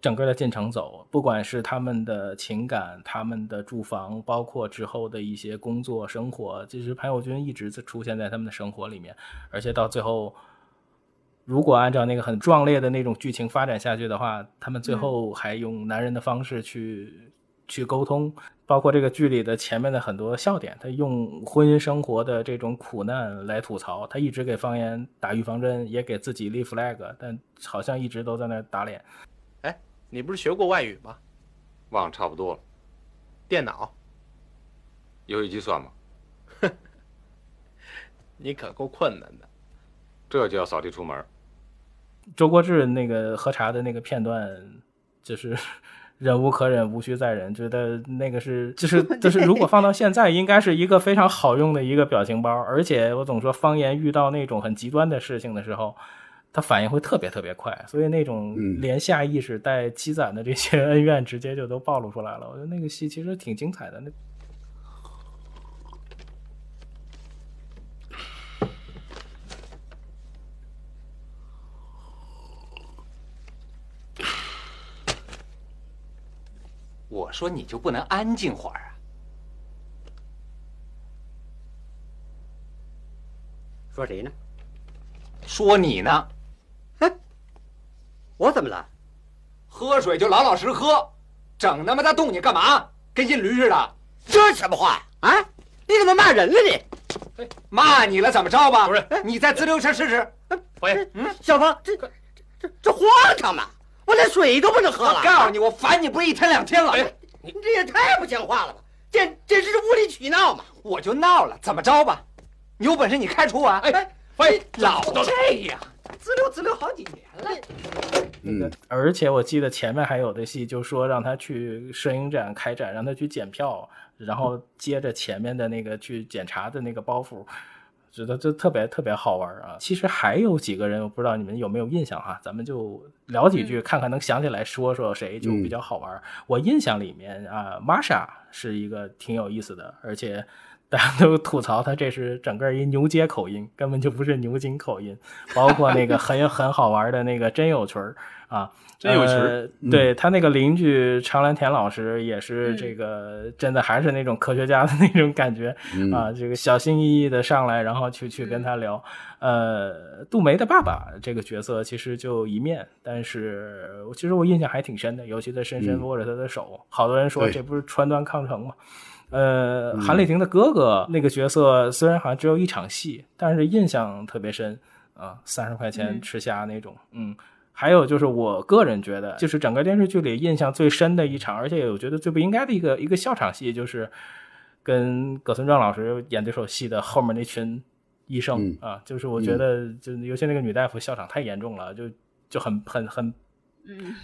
整个的进程走，不管是他们的情感、他们的住房，包括之后的一些工作生活，其实潘友军一直在出现在他们的生活里面。而且到最后，如果按照那个很壮烈的那种剧情发展下去的话，他们最后还用男人的方式去去沟通，包括这个剧里的前面的很多笑点，他用婚姻生活的这种苦难来吐槽，他一直给方言打预防针，也给自己立 flag，但好像一直都在那打脸。你不是学过外语吗？忘差不多了。电脑，游戏机算吗？哼，[laughs] 你可够困难的。这就要扫地出门。周国志那个喝茶的那个片段，就是 [laughs] 忍无可忍，无需再忍。觉得那个是，就是就是，如果放到现在，应该是一个非常好用的一个表情包。而且我总说，方言遇到那种很极端的事情的时候。他反应会特别特别快所以那种连下意识带积攒的这些 [laughs] 恩怨直接就都暴露出来了。我觉得那个戏其实挺精彩的那我说你就不能安静会儿啊？说谁呢？说你呢。哼，我怎么了？喝水就老老实喝，整那么大动静干嘛？跟印驴似的。这什么话啊？你怎么骂人了你？骂你了怎么着吧？不是，你再滋溜声试试。王爷，嗯，小芳，这这这这荒唐嘛！我连水都不能喝了。我告诉你，我烦你不是一天两天了。你这也太不像话了吧！简简直是无理取闹嘛！我就闹了，怎么着吧？你有本事你开除我！哎，王爷，老这样，滋溜滋溜好几年了。嗯，而且我记得前面还有的戏，就说让他去摄影展开展，让他去检票，然后接着前面的那个去检查的那个包袱。觉得这特别特别好玩啊！其实还有几个人，我不知道你们有没有印象哈，咱们就聊几句，看看能想起来说说谁就比较好玩。我印象里面啊，玛莎是一个挺有意思的，而且大家都吐槽他这是整个一牛街口音，根本就不是牛津口音。包括那个很很好玩的那个真有群儿啊。真有趣对他那个邻居常兰田老师也是这个，真的还是那种科学家的那种感觉啊，这个小心翼翼的上来，然后去去跟他聊。呃，杜梅的爸爸这个角色其实就一面，但是其实我印象还挺深的，尤其他深深握着他的手，好多人说这不是川端康成吗？呃，韩丽婷的哥哥那个角色虽然好像只有一场戏，但是印象特别深啊，三十块钱吃虾那种，嗯。还有就是，我个人觉得，就是整个电视剧里印象最深的一场，而且我觉得最不应该的一个一个笑场戏，就是跟葛存壮老师演这首戏的后面那群医生啊，就是我觉得，就尤其那个女大夫笑场太严重了，就就很很很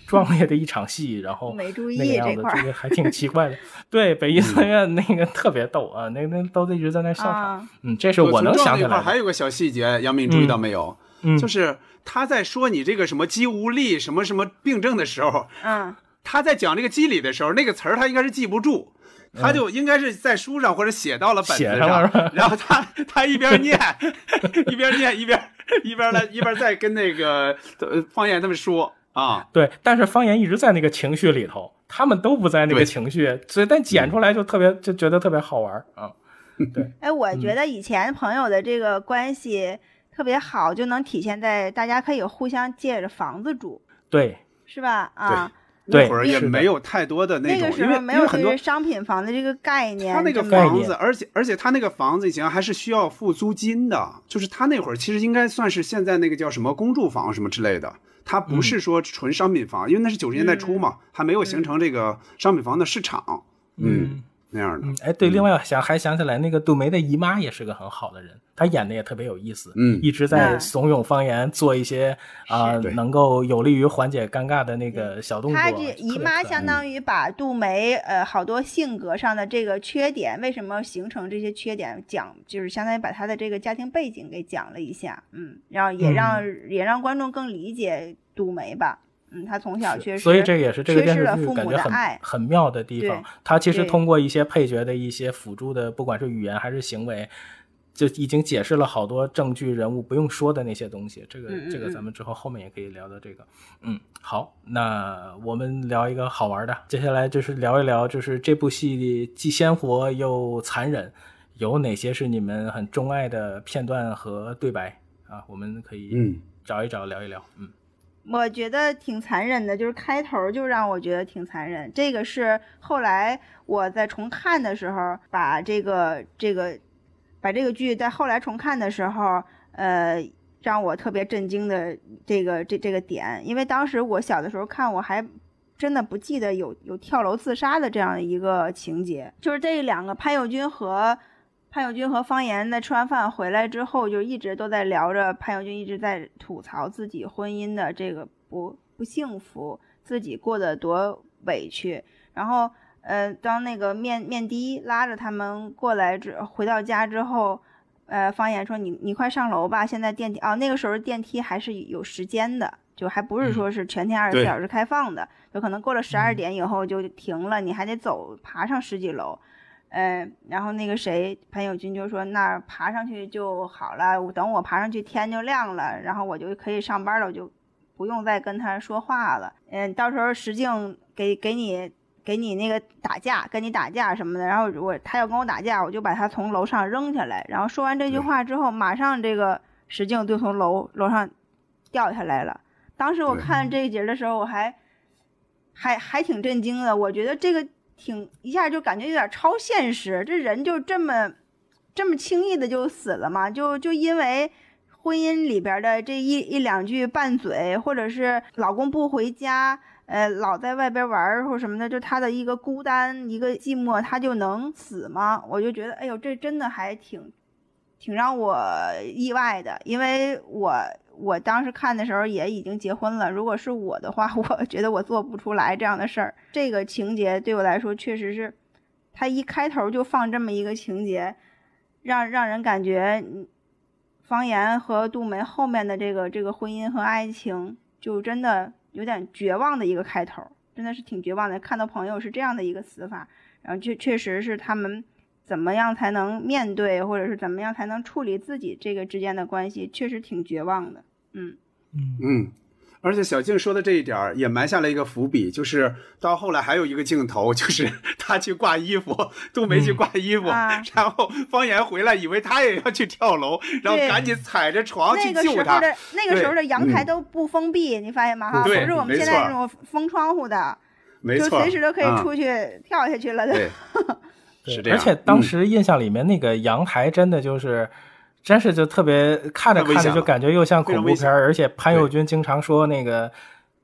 壮烈的一场戏，然后没注意那个样子，这个还挺奇怪的。对，北医三院那个特别逗啊，那那都一直在那笑场。嗯，这是我能想起来。还有个小细节，杨敏注意到没有？嗯，[laughs] 就是。他在说你这个什么肌无力什么什么病症的时候，嗯，他在讲这个机理的时候，那个词儿他应该是记不住，他就应该是在书上或者写到了本子上，然后他他一边念 [laughs] 一边念一边一边来一边在跟那个方言他们说啊，对，但是方言一直在那个情绪里头，他们都不在那个情绪，所以但剪出来就特别就觉得特别好玩啊，对，哎，我觉得以前朋友的这个关系。特别好，就能体现在大家可以互相借着房子住，对，是吧？啊，对，那会儿也没有太多的那种，因为没有很多商品房的这个概念。他那个房子，而且而且他那个房子以前还是需要付租金的，就是他那会儿其实应该算是现在那个叫什么公住房什么之类的，它不是说纯商品房，因为那是九十年代初嘛，还没有形成这个商品房的市场，嗯。那样的，哎，对，另外想还想起来，那个杜梅的姨妈也是个很好的人，她演的也特别有意思，嗯，一直在怂恿方言做一些啊，能够有利于缓解尴尬的那个小动作。她这姨妈相当于把杜梅呃好多性格上的这个缺点，为什么形成这些缺点，讲就是相当于把她的这个家庭背景给讲了一下，嗯，然后也让也让观众更理解杜梅吧。嗯，他从小缺失，所以这也是这个电视剧感觉很很妙的地方。他其实通过一些配角的一些辅助的，不管是语言还是行为，就已经解释了好多证据人物不用说的那些东西。这个这个咱们之后后面也可以聊到这个。嗯，好，那我们聊一个好玩的，接下来就是聊一聊，就是这部戏既鲜活又残忍，有哪些是你们很钟爱的片段和对白啊？我们可以嗯找一找聊一聊，嗯。我觉得挺残忍的，就是开头就让我觉得挺残忍。这个是后来我在重看的时候，把这个这个把这个剧在后来重看的时候，呃，让我特别震惊的这个这这个点，因为当时我小的时候看，我还真的不记得有有跳楼自杀的这样的一个情节。就是这两个潘友军和。潘友军和方言在吃完饭回来之后，就一直都在聊着。潘友军一直在吐槽自己婚姻的这个不不幸福，自己过得多委屈。然后，呃，当那个面面的拉着他们过来之回到家之后，呃，方言说：“你你快上楼吧，现在电梯哦，那个时候电梯还是有时间的，就还不是说是全天二十四小时开放的，有可能过了十二点以后就停了，你还得走爬上十几楼。”嗯，然后那个谁，潘友军就说：“那爬上去就好了，等我爬上去天就亮了，然后我就可以上班了，我就不用再跟他说话了。嗯，到时候石静给给你给你那个打架，跟你打架什么的。然后我他要跟我打架，我就把他从楼上扔下来。然后说完这句话之后，马上这个石静就从楼楼上掉下来了。当时我看这一节的时候，我还还还挺震惊的。我觉得这个挺一下就感觉有点超现实，这人就这么这么轻易的就死了吗？就就因为。婚姻里边的这一一两句拌嘴，或者是老公不回家，呃，老在外边玩或什么的，就他的一个孤单，一个寂寞，他就能死吗？我就觉得，哎呦，这真的还挺，挺让我意外的，因为我我当时看的时候也已经结婚了，如果是我的话，[laughs] 我觉得我做不出来这样的事儿。这个情节对我来说确实是，他一开头就放这么一个情节，让让人感觉。方言和杜梅后面的这个这个婚姻和爱情，就真的有点绝望的一个开头，真的是挺绝望的。看到朋友是这样的一个死法，然后确确实是他们怎么样才能面对，或者是怎么样才能处理自己这个之间的关系，确实挺绝望的。嗯嗯嗯。而且小静说的这一点儿也埋下了一个伏笔，就是到后来还有一个镜头，就是 [laughs] 他去挂衣服，都没去挂衣服，然后方言回来，以为他也要去跳楼，然后赶紧踩着床去救他。那个时候的那个时候的阳台都不封闭，你发现吗？哈，不是我们现在这种封窗户的，就随时都可以出去跳下去了的。[laughs] 是这样。而且当时印象里面那个阳台真的就是。真是就特别看着看着就感觉又像恐怖片而且潘友军经常说那个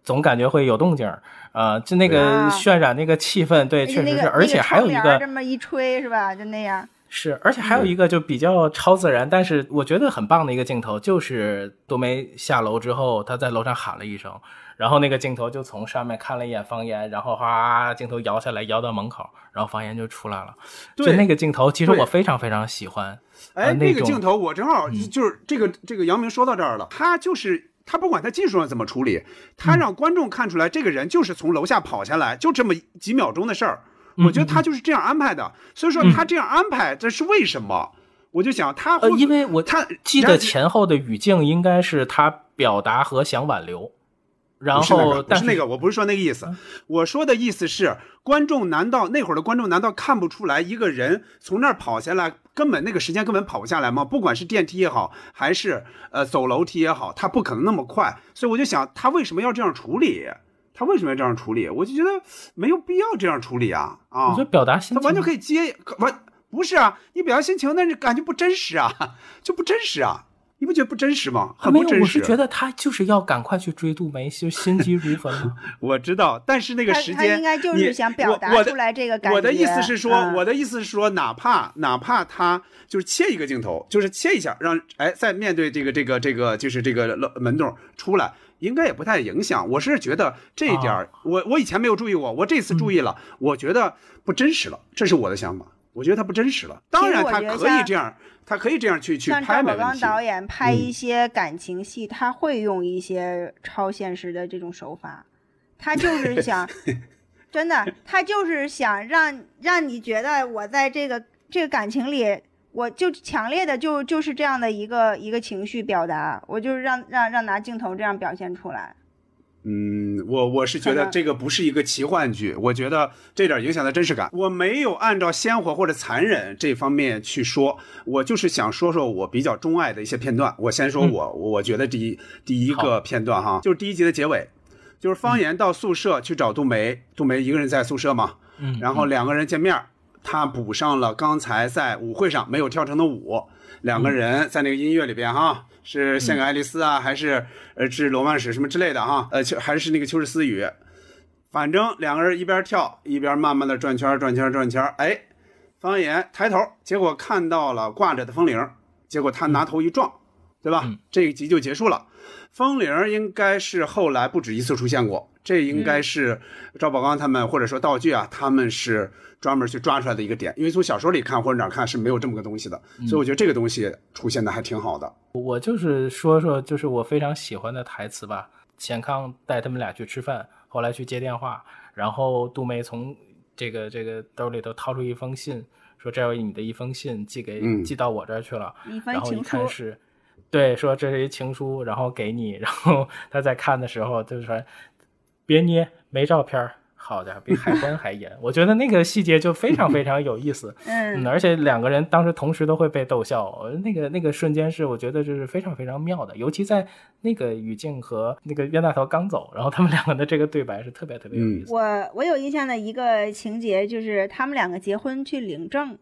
总感觉会有动静儿，呃，就那个渲染那个气氛，对，确实是，而且还有一个这么一吹是吧，就那样。是，而且还有一个就比较超自然，但是我觉得很棒的一个镜头，就是杜梅下楼之后，她在楼上喊了一声，然后那个镜头就从上面看了一眼方言，然后哗，镜头摇下来，摇到门口，然后方言就出来了。就那个镜头，其实我非常非常喜欢。哎，那个镜头我正好就是这个这个杨明说到这儿了，他就是他不管他技术上怎么处理，他让观众看出来这个人就是从楼下跑下来，就这么几秒钟的事儿。我觉得他就是这样安排的，所以说他这样安排这是为什么？我就想他，因为我他记得前后的语境应该是他表达和想挽留。然后，但是那个，我不是说那个意思，我说的意思是，观众难道那会儿的观众难道看不出来一个人从那儿跑下来，根本那个时间根本跑不下来吗？不管是电梯也好，还是呃走楼梯也好，他不可能那么快。所以我就想，他为什么要这样处理？他为什么要这样处理？我就觉得没有必要这样处理啊！啊，我觉得表达心情，他完全可以接，完不是啊？你表达心情，那是感觉不真实啊，[laughs] 就不真实啊。你不觉得不真实吗？很不真实。我是觉得他就是要赶快去追杜梅，就心急如焚 [laughs] 我知道，但是那个时间，他应该就是想表达出来这个感觉。我的意思是说，我的意思是说，哪怕哪怕他就是切一个镜头，就是切一下，让哎再面对这个这个这个就是这个门洞出来，应该也不太影响。我是觉得这一点，我我以前没有注意过，我这次注意了，我觉得不真实了，这是我的想法。我觉得他不真实了。当然，他可以这样，他可以这样去去拍。像赵宝刚导演拍一些感情戏，他会用一些超现实的这种手法，他就是 [laughs] 想，真的，他就是想让让你觉得我在这个这个感情里，我就强烈的就就是这样的一个一个情绪表达，我就是让让让拿镜头这样表现出来。嗯，我我是觉得这个不是一个奇幻剧，我觉得这点影响的真实感，我没有按照鲜活或者残忍这方面去说，我就是想说说我比较钟爱的一些片段。我先说我我觉得第一第一个片段哈，就是第一集的结尾，就是方言到宿舍去找杜梅，杜梅一个人在宿舍嘛，嗯，然后两个人见面，他补上了刚才在舞会上没有跳成的舞，两个人在那个音乐里边哈。是献给爱丽丝啊，还是呃是罗曼史什么之类的哈？呃，还是那个秋日私语，反正两个人一边跳一边慢慢的转圈转圈转圈哎，方言抬头，结果看到了挂着的风铃，结果他拿头一撞，对吧？这一集就结束了。风铃应该是后来不止一次出现过，这应该是赵宝刚他们或者说道具啊，他们是专门去抓出来的一个点，因为从小说里看或者哪看是没有这么个东西的，所以我觉得这个东西出现的还挺好的。我就是说说，就是我非常喜欢的台词吧。钱康带他们俩去吃饭，后来去接电话，然后杜梅从这个这个兜里头掏出一封信，说这有你的一封信，寄给寄到我这儿去了，然后一看是。对，说这是一情书，然后给你，然后 [laughs] 他在看的时候就说：“别捏，没照片，好的，比海关还严。我觉得那个细节就非常非常有意思。嗯，而且两个人当时同时都会被逗笑，那个那个瞬间是我觉得就是非常非常妙的。尤其在那个语境和那个冤大头刚走，然后他们两个的这个对白是特别特别有意思。我我有印象的一个情节就是他们两个结婚去领证。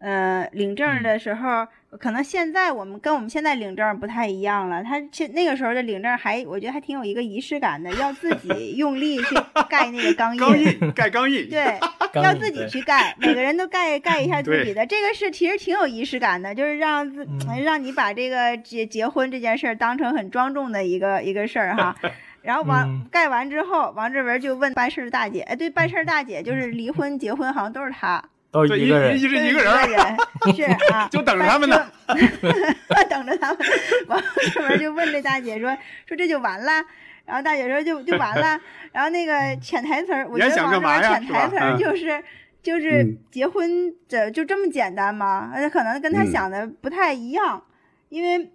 呃，领证的时候，可能现在我们跟我们现在领证不太一样了。他去那个时候的领证还，我觉得还挺有一个仪式感的，要自己用力去盖那个钢印，钢印盖钢印，对，[laughs] 要自己去盖，每个人都盖盖一下自己的。这个是其实挺有仪式感的，就是让自让你把这个结结婚这件事儿当成很庄重的一个一个事儿哈。[laughs] 然后王盖完之后，王志文就问办事的大姐，哎，对，办事大姐就是离婚结婚好像都是她。都一个人，一是一个人，[laughs] 是啊，就等着他们呢，[laughs] 等着他们。完这边就问这大姐说：“说这就完了？”然后大姐说：“就就完了。”然后那个 [laughs] 潜台词儿，我觉得王这边潜台词儿就是就是结婚这就这么简单吗？而且可能跟他想的不太一样，因为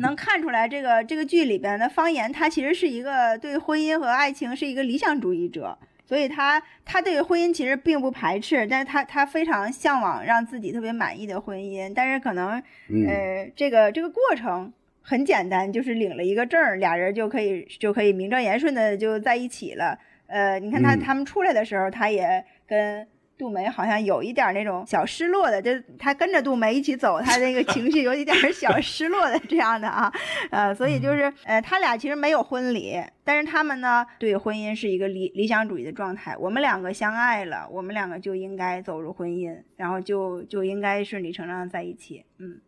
能看出来这个这个剧里边的方言，他其实是一个对婚姻和爱情是一个理想主义者。所以他他对婚姻其实并不排斥，但是他他非常向往让自己特别满意的婚姻，但是可能呃这个这个过程很简单，就是领了一个证，俩人就可以就可以名正言顺的就在一起了。呃，你看他他们出来的时候，他也跟。杜梅好像有一点那种小失落的，就他跟着杜梅一起走，他那个情绪有一点小 [laughs] 失落的这样的啊，呃，所以就是呃，他俩其实没有婚礼，但是他们呢对婚姻是一个理理想主义的状态。我们两个相爱了，我们两个就应该走入婚姻，然后就就应该顺理成章的在一起，嗯。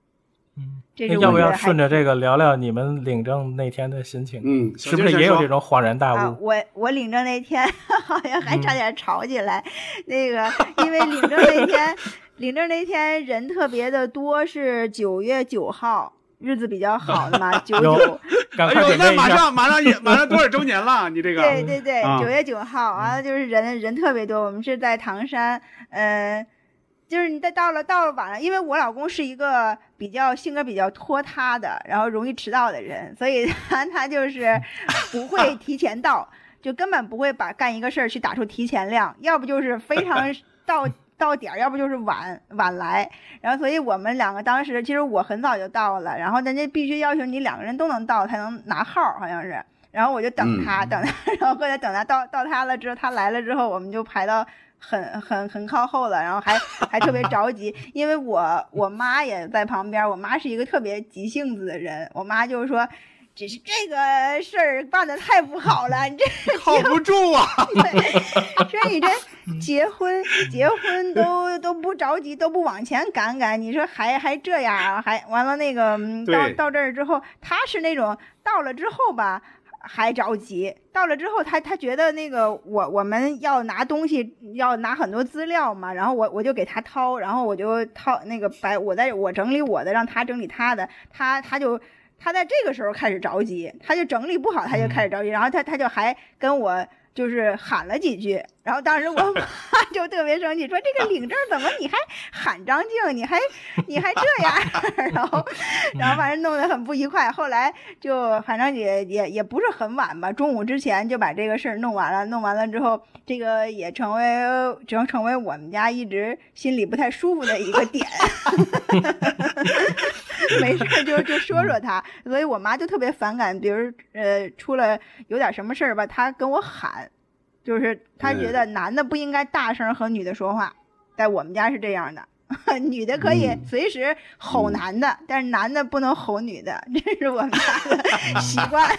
嗯，要不要顺着这个聊聊你们领证那天的心情？嗯，是不是也有这种恍然大悟？我我领证那天 [laughs] 好像还差点吵起来，那个因为领证那天，领证那天人特别的多，是九月九号，日子比较好的嘛，九九。哎呦，那马上马上也马上多少周年了？你这个？对对对，九月九号，完了就是人人特别多，我们是在唐山，嗯。就是你在到了到了晚上，因为我老公是一个比较性格比较拖沓的，然后容易迟到的人，所以 [laughs] 他他就是 [laughs] 不会提前到，就根本不会把干一个事儿去打出提前量，要不就是非常 [laughs] 到到点儿，要不就是晚晚来。然后，所以我们两个当时其实我很早就到了，然后人家必须要求你两个人都能到才能拿号，好像是。然后我就等他，等他，然后后来等他到到他了之后，他来了之后，我们就排到。很很很靠后了，然后还还特别着急，因为我我妈也在旁边，我妈是一个特别急性子的人，我妈就是说，只是这个事儿办的太不好了，你这 [laughs] 靠不住啊，说你 [laughs] 这结婚结婚都都不着急，都不往前赶赶，你说还还这样，还完了那个到到这儿之后，他是那种到了之后吧。还着急，到了之后，他他觉得那个我我们要拿东西，要拿很多资料嘛，然后我我就给他掏，然后我就掏那个白，我在我整理我的，让他整理他的，他他就他在这个时候开始着急，他就整理不好，他就开始着急，然后他他就还跟我。就是喊了几句，然后当时我妈 [laughs] 就特别生气，说这个领证怎么你还喊张静，你还你还这样，[laughs] 然后然后反正弄得很不愉快。后来就反正也也也不是很晚吧，中午之前就把这个事儿弄完了。弄完了之后，这个也成为只能成为我们家一直心里不太舒服的一个点。[laughs] 没事就就说说他，所以我妈就特别反感，比如呃出了有点什么事儿吧，她跟我喊。就是他觉得男的不应该大声和女的说话，在我们家是这样的，[laughs] 女的可以随时吼男的，但是男的不能吼女的，这是我们家的习惯。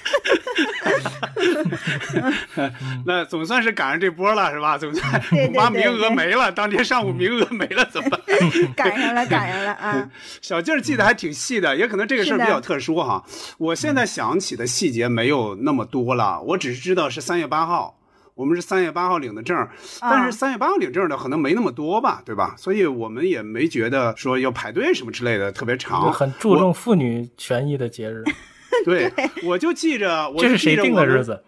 [laughs] 那总算是赶上这波了，是吧？总算妈名额没了，当天上午名额没了，怎么办？[laughs] 赶上了，赶上了啊！小静记得还挺细的，也可能这个事儿比较特殊哈。我现在想起的细节没有那么多了，我只是知道是三月八号。我们是三月八号领的证，但是三月八号领证的可能没那么多吧，对吧？所以我们也没觉得说要排队什么之类的特别长。很注重妇女权益的节日。[laughs] [laughs] 对，我就记着，这是谁定的日子？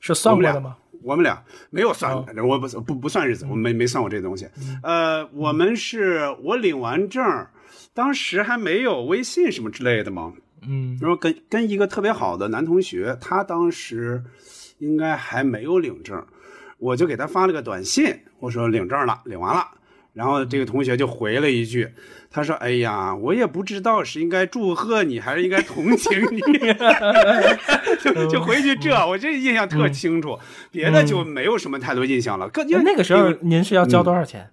是算过的吗？我们俩没有算，我不不不算日子，我没没算过这东西。呃，我们是我领完证，当时还没有微信什么之类的嘛。嗯，然后跟跟一个特别好的男同学，他当时。应该还没有领证，我就给他发了个短信，我说领证了，领完了。然后这个同学就回了一句，他说：“哎呀，我也不知道是应该祝贺你还是应该同情你。[laughs] ”就就回去这，我这印象特清楚，别的就没有什么太多印象了。因为那个时候您是要交多少钱？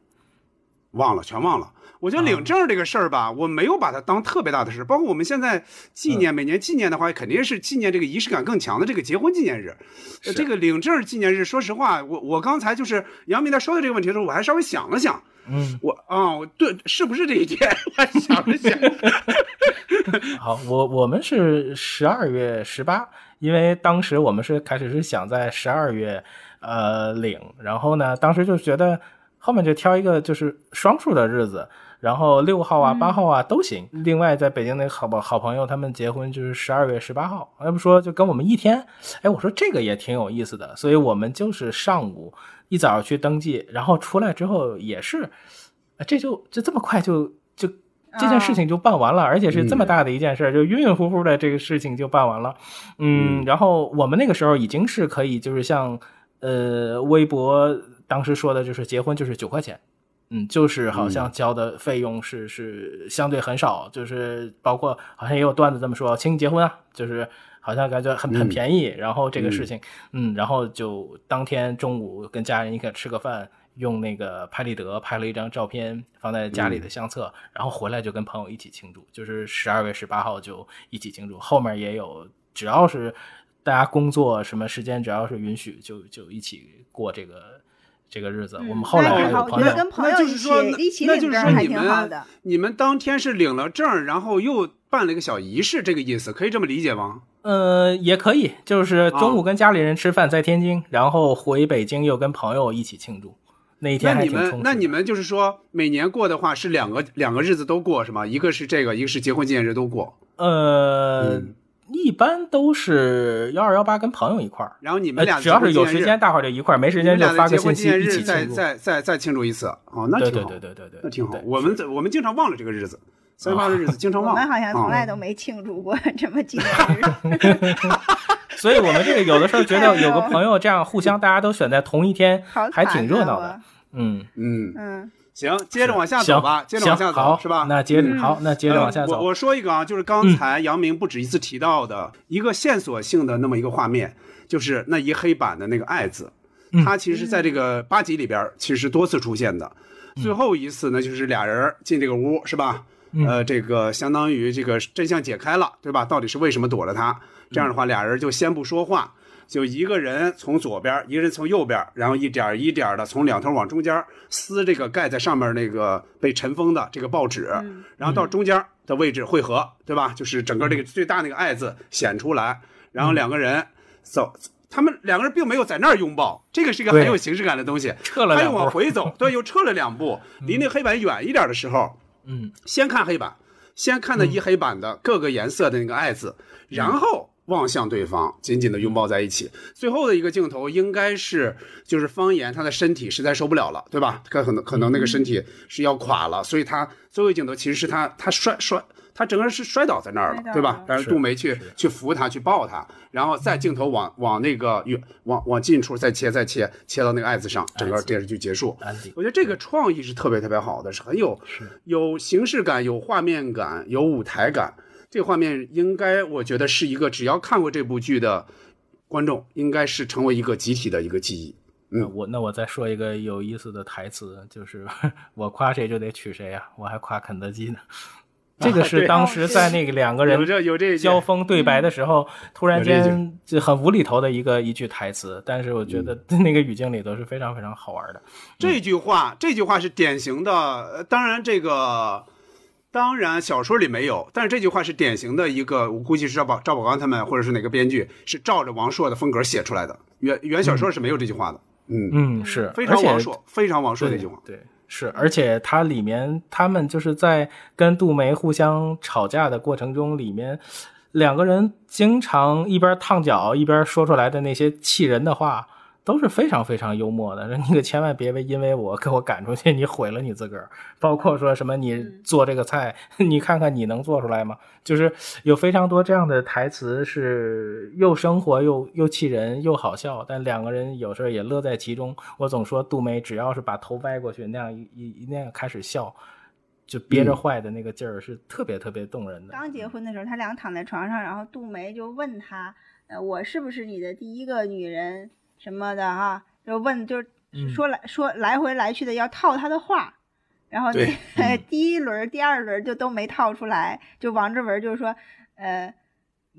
忘了，全忘了。我觉得领证这个事儿吧，我没有把它当特别大的事。包括我们现在纪念，每年纪念的话，肯定是纪念这个仪式感更强的这个结婚纪念日。这个领证纪念日，说实话，我我刚才就是杨明在说的这个问题的时候，我还稍微想了想。嗯，我啊，对，是不是这一天？[laughs] 我想了想。[laughs] 好，我我们是十二月十八，因为当时我们是开始是想在十二月呃领，然后呢，当时就觉得后面就挑一个就是双数的日子。然后六号啊、八号啊都行。另外，在北京那个好好朋友，他们结婚就是十二月十八号，要不说就跟我们一天。哎，我说这个也挺有意思的，所以我们就是上午一早去登记，然后出来之后也是，这就就这么快就就这件事情就办完了，而且是这么大的一件事，就晕晕乎乎的这个事情就办完了。嗯，然后我们那个时候已经是可以，就是像呃微博当时说的，就是结婚就是九块钱。嗯，就是好像交的费用是是相对很少，就是包括好像也有段子这么说，请你结婚啊，就是好像感觉很很便宜。然后这个事情，嗯，然后就当天中午跟家人一块吃个饭，用那个拍立得拍了一张照片放在家里的相册，然后回来就跟朋友一起庆祝，就是十二月十八号就一起庆祝。后面也有，只要是大家工作什么时间，只要是允许，就就一起过这个。这个日子，我们后来还有朋友，那就是说，那就是说你们你们当天是领了证，然后又办了一个小仪式，这个意思可以这么理解吗？呃，也可以，就是中午跟家里人吃饭，在天津，然后回北京又跟朋友一起庆祝。那一天那你们那你们就是说每年过的话是两个两个日子都过是吗？一个是这个，一个是结婚纪念日都过。呃。一般都是幺二幺八跟朋友一块儿，然后你们俩只要是有时间，大伙儿就一块儿；没时间就发个信息一起再再再再庆祝一次。哦，那挺好，对对对对对，那挺好。我们我们经常忘了这个日子，三月八日日子经常忘。我们好像从来都没庆祝过这么纪念日。[laughs] 所以我们这个有的时候觉得有个 [laughs] 朋友这样互相大家都选在同一天，还挺热闹的。嗯嗯嗯。行，接着往下走吧，接着往下走，是吧？那接着好，那接着往下走。我我说一个啊，就是刚才杨明不止一次提到的一个线索性的那么一个画面，就是那一黑板的那个“爱”字，它其实在这个八集里边其实多次出现的。最后一次呢，就是俩人进这个屋，是吧？呃，这个相当于这个真相解开了，对吧？到底是为什么躲着他？这样的话，俩人就先不说话。就一个人从左边，一个人从右边，然后一点一点的从两头往中间撕这个盖在上面那个被尘封的这个报纸，然后到中间的位置汇合，对吧？就是整个这个最大那个爱字显出来，然后两个人走，他们两个人并没有在那儿拥抱，这个是一个很有形式感的东西。撤了他又往回走，对，又撤了两步，离那黑板远一点的时候，嗯，先看黑板，先看那一黑板的各个颜色的那个爱字，然后。望向对方，紧紧的拥抱在一起。最后的一个镜头应该是，就是方言他的身体实在受不了了，对吧？他可能可能那个身体是要垮了，所以他最后一镜头其实是他他摔摔，他整个人是摔倒在那儿了，对吧？但是杜梅去去扶他，去抱他，然后再镜头往往那个远往往近处再切再切切到那个爱字上，整个电视剧结束。我觉得这个创意是特别特别好的，是很有有形式感、有画面感、有舞台感。这画面应该，我觉得是一个只要看过这部剧的观众，应该是成为一个集体的一个记忆。嗯，我那我再说一个有意思的台词，就是 [laughs] 我夸谁就得娶谁啊，我还夸肯德基呢。[laughs] 这个是当时在那个两个人交锋对白的时候，突然间就很无厘头的一个一句台词，但是我觉得 [laughs] 那个语境里头是非常非常好玩的。这句话，这句话是典型的，当然这个。当然，小说里没有，但是这句话是典型的一个，我估计是赵宝赵宝刚他们或者是哪个编剧是照着王朔的风格写出来的。原原小说是没有这句话的。嗯嗯，是非常王朔，非常王朔那句话。对，是，而且它里面他们就是在跟杜梅互相吵架的过程中，里面两个人经常一边烫脚一边说出来的那些气人的话。都是非常非常幽默的。[laughs] 那你可千万别为因为我给我赶出去，你毁了你自个儿。包括说什么你做这个菜，[laughs] 你看看你能做出来吗？就是有非常多这样的台词，是又生活又又气人又好笑，但两个人有时候也乐在其中。我总说杜梅只要是把头歪过去，那样一一那样开始笑。就憋着坏的那个劲儿是特别特别动人的。刚结婚的时候，他俩躺在床上，然后杜梅就问他：“呃，我是不是你的第一个女人什么的？哈，就问，就是说来说来回来去的要套他的话。然后那 [laughs] 第一轮、第二轮就都没套出来。就王志文就是说，呃。”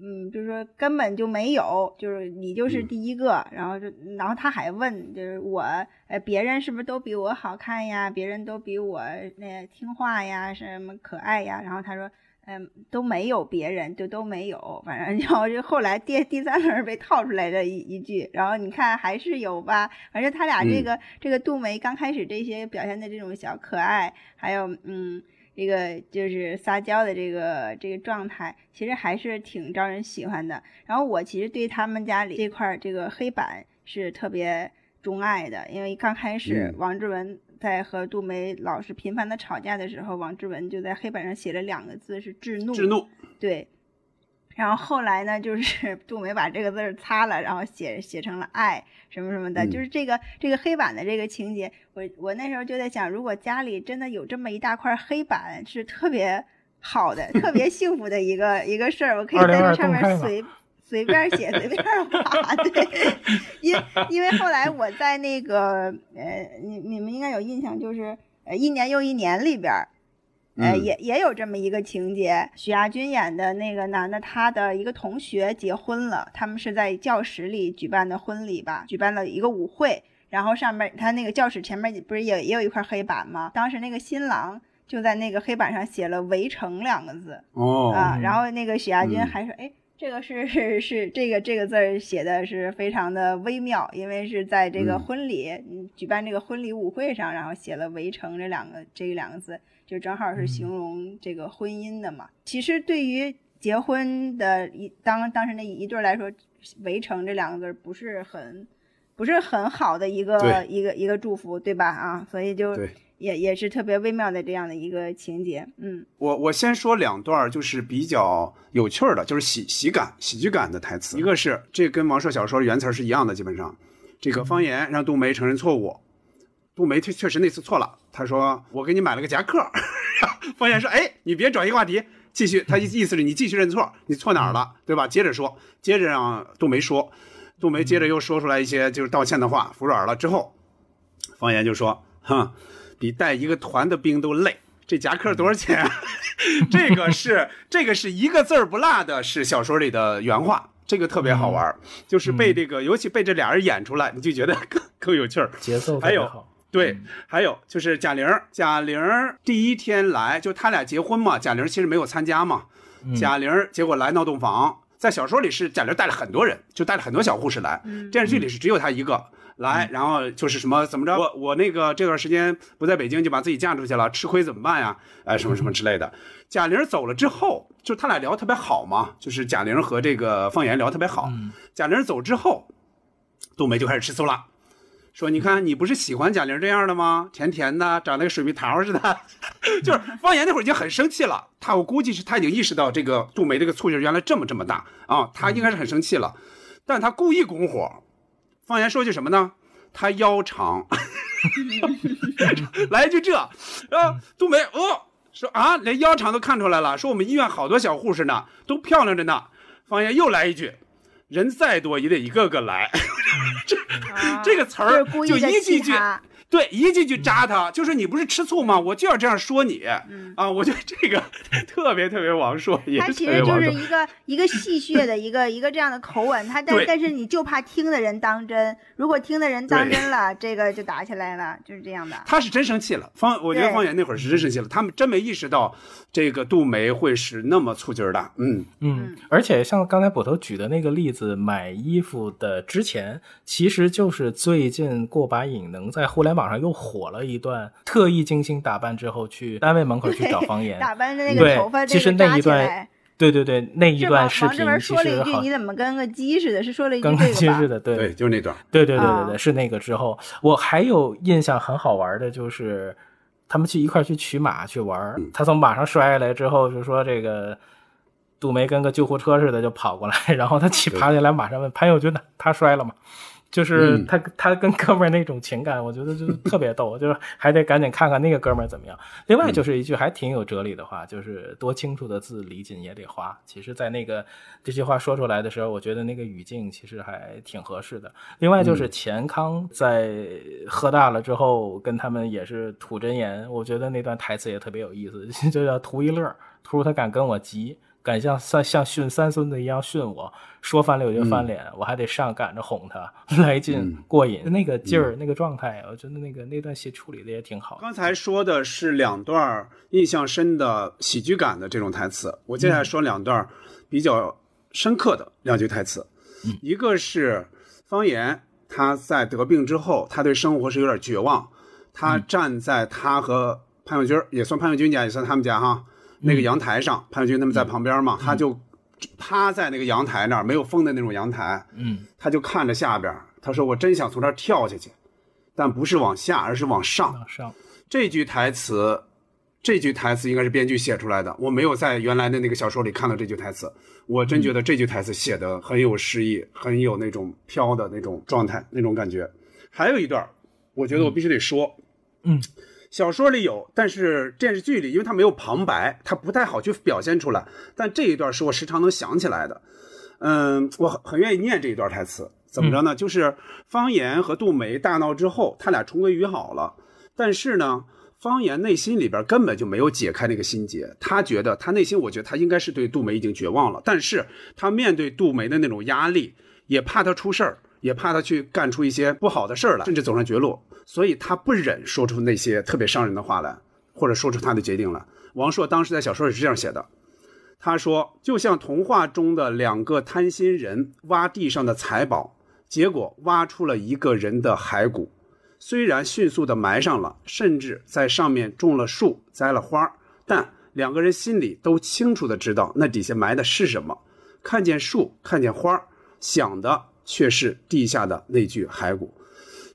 嗯，就是说根本就没有，就是你就是第一个，然后就，然后他还问，就是我，呃，别人是不是都比我好看呀？别人都比我那听话呀，什么可爱呀？然后他说，嗯，都没有别人，就都没有，反正 [laughs] 然后就后来第第三轮被套出来的一一句，然后你看还是有吧，反正他俩这个这个杜梅刚开始这些表现的这种小可爱，还有嗯。这个就是撒娇的这个这个状态，其实还是挺招人喜欢的。然后我其实对他们家里这块这个黑板是特别钟爱的，因为刚开始王志文在和杜梅老师频繁的吵架的时候，王志文就在黑板上写了两个字是“制怒”。制怒。对。然后后来呢，就是 [laughs] 杜梅把这个字儿擦了，然后写写成了爱什么什么的，就是这个这个黑板的这个情节，我我那时候就在想，如果家里真的有这么一大块黑板，是特别好的、[laughs] 特别幸福的一个一个事儿，我可以在这上面随随便写、随便画。[laughs] 对，因因为后来我在那个呃，你你们应该有印象，就是呃一年又一年里边。呃，也也有这么一个情节，许亚军演的那个男的，他的一个同学结婚了，他们是在教室里举办的婚礼吧，举办了一个舞会，然后上面他那个教室前面不是也也有一块黑板吗？当时那个新郎就在那个黑板上写了“围城”两个字，哦啊，然后那个许亚军还说，哎，这个是是是这个这个字儿写的是非常的微妙，因为是在这个婚礼嗯举办这个婚礼舞会上，然后写了“围城”这两个这两个字。就正好是形容这个婚姻的嘛。其实对于结婚的一当当时那一对来说，“围城”这两个字不是很不是很好的一个一个一个祝福，对吧？啊，所以就也也是特别微妙的这样的一个情节。嗯，我我先说两段，就是比较有趣的，就是喜喜感喜剧感的台词。一个是这跟王朔小说原词是一样的，基本上这个方言让杜梅承认错误。杜梅确确实那次错了，他说我给你买了个夹克。[laughs] 方言说：“哎，你别转移话题，继续。他意意思是你继续认错，你错哪儿了，对吧？接着说，接着让杜梅说。杜梅接着又说出来一些就是道歉的话，服软了之后，方言就说：哼，比带一个团的兵都累。这夹克多少钱？这个是这个是一个字儿不落的，是小说里的原话。这个特别好玩，就是被这个，尤其被这俩人演出来，你就觉得更更有趣儿，节奏还有。”对，还有就是贾玲，贾玲第一天来就他俩结婚嘛，贾玲其实没有参加嘛。贾玲结果来闹洞房，在小说里是贾玲带了很多人，就带了很多小护士来。电视剧里是只有她一个来，然后就是什么怎么着，我我那个这段时间不在北京，就把自己嫁出去了，吃亏怎么办呀？哎，什么什么之类的。贾玲走了之后，就他俩聊特别好嘛，就是贾玲和这个方言聊特别好。贾玲走之后，杜梅就开始吃醋了。说，你看，你不是喜欢贾玲这样的吗？甜甜的，长得跟水蜜桃似的。[laughs] 就是方言那会儿已经很生气了，他我估计是他已经意识到这个杜梅这个醋劲原来这么这么大啊，他应该是很生气了，但他故意拱火。方言说句什么呢？他腰长，[laughs] 来一句这啊，杜梅哦说啊，连腰长都看出来了，说我们医院好多小护士呢，都漂亮着呢。方言又来一句。人再多也得一个个来，[laughs] 这这个词儿就一句句，对，一句句扎他，就是你不是吃醋吗？我就要这样说你啊！我觉得这个特别特别王朔，也他其实就是一个一个戏谑的一个一个这样的口吻，他但但是你就怕听的人当真，如果听的人当真了，这个就打起来了，就是这样的。他是真生气了，方我觉得方圆那会儿是真生气了，他们真没意识到。这个杜梅会是那么醋劲儿大，嗯嗯，而且像刚才捕头举的那个例子，买衣服的之前，其实就是最近过把瘾，能在互联网上又火了一段，特意精心打扮之后去单位门口去找方言，打扮的那个头发，其实那一段，对对对，那一段视频其实说了一句：“你怎么跟个鸡似的？”是说了一句跟个鸡似的，对对，就是那段。对对对对对，是那个之后，我还有印象很好玩的，就是他们去一块去取马去玩，他从马上摔下来之后，就说这个杜梅跟个救护车似的就跑过来，[laughs] 然后他起爬起来，马上问潘友军呢，他摔了吗？就是他他跟哥们儿那种情感，我觉得就是特别逗，[laughs] 就是还得赶紧看看那个哥们儿怎么样。另外就是一句还挺有哲理的话，就是多清楚的字，离紧也得花。其实，在那个这句话说出来的时候，我觉得那个语境其实还挺合适的。另外就是钱康在喝大了之后跟他们也是吐真言，我觉得那段台词也特别有意思，[laughs] 就叫图一乐，图他敢跟我急。敢像像像训三孙子一样训我，说翻脸我就翻脸，我还得上赶着哄他 [laughs] 来劲过瘾，那个劲儿那个状态，我觉得那个那段戏处理的也挺好。刚才说的是两段印象深的喜剧感的这种台词，我接下来说两段比较深刻的两句台词，一个是方言他在得病之后，他对生活是有点绝望，他站在他和潘永军也算潘永军家，也算他们家哈。那个阳台上，潘友军他们在旁边嘛，他就趴在那个阳台那儿，没有风的那种阳台，嗯，他就看着下边，他说：“我真想从这儿跳下去，但不是往下，而是往上。”上这句台词，这句台词应该是编剧写出来的，我没有在原来的那个小说里看到这句台词，我真觉得这句台词写的很有诗意，很有那种飘的那种状态，那种感觉。还有一段，我觉得我必须得说，嗯。小说里有，但是电视剧里，因为它没有旁白，它不太好去表现出来。但这一段是我时常能想起来的，嗯，我很很愿意念这一段台词。怎么着呢？就是方言和杜梅大闹之后，他俩重归于好了。但是呢，方言内心里边根本就没有解开那个心结。他觉得他内心，我觉得他应该是对杜梅已经绝望了。但是他面对杜梅的那种压力，也怕他出事儿，也怕他去干出一些不好的事儿来，甚至走上绝路。所以他不忍说出那些特别伤人的话来，或者说出他的决定来。王朔当时在小说里是这样写的，他说：“就像童话中的两个贪心人挖地上的财宝，结果挖出了一个人的骸骨。虽然迅速的埋上了，甚至在上面种了树、栽了花，但两个人心里都清楚的知道那底下埋的是什么。看见树，看见花，想的却是地下的那具骸骨。”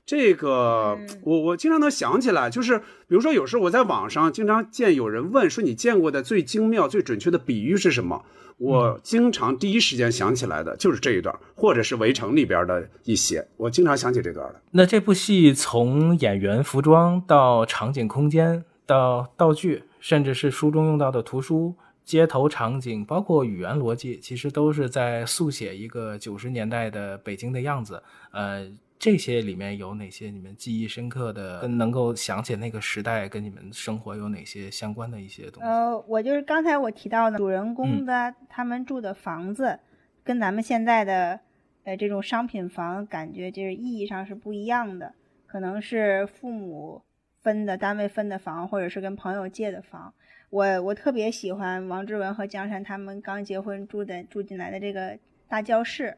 这个我我经常能想起来，就是比如说有时候我在网上经常见有人问说你见过的最精妙、最准确的比喻是什么？我经常第一时间想起来的就是这一段，或者是《围城》里边的一些，我经常想起这段的。那这部戏从演员、服装到场景、空间，到道具，甚至是书中用到的图书、街头场景，包括语言逻辑，其实都是在速写一个九十年代的北京的样子。呃。这些里面有哪些你们记忆深刻的，跟能够想起那个时代跟你们生活有哪些相关的一些东西？呃，我就是刚才我提到的主人公的他们住的房子，跟咱们现在的呃这种商品房感觉就是意义上是不一样的，可能是父母分的单位分的房，或者是跟朋友借的房。我我特别喜欢王志文和江山他们刚结婚住的住进来的这个大教室。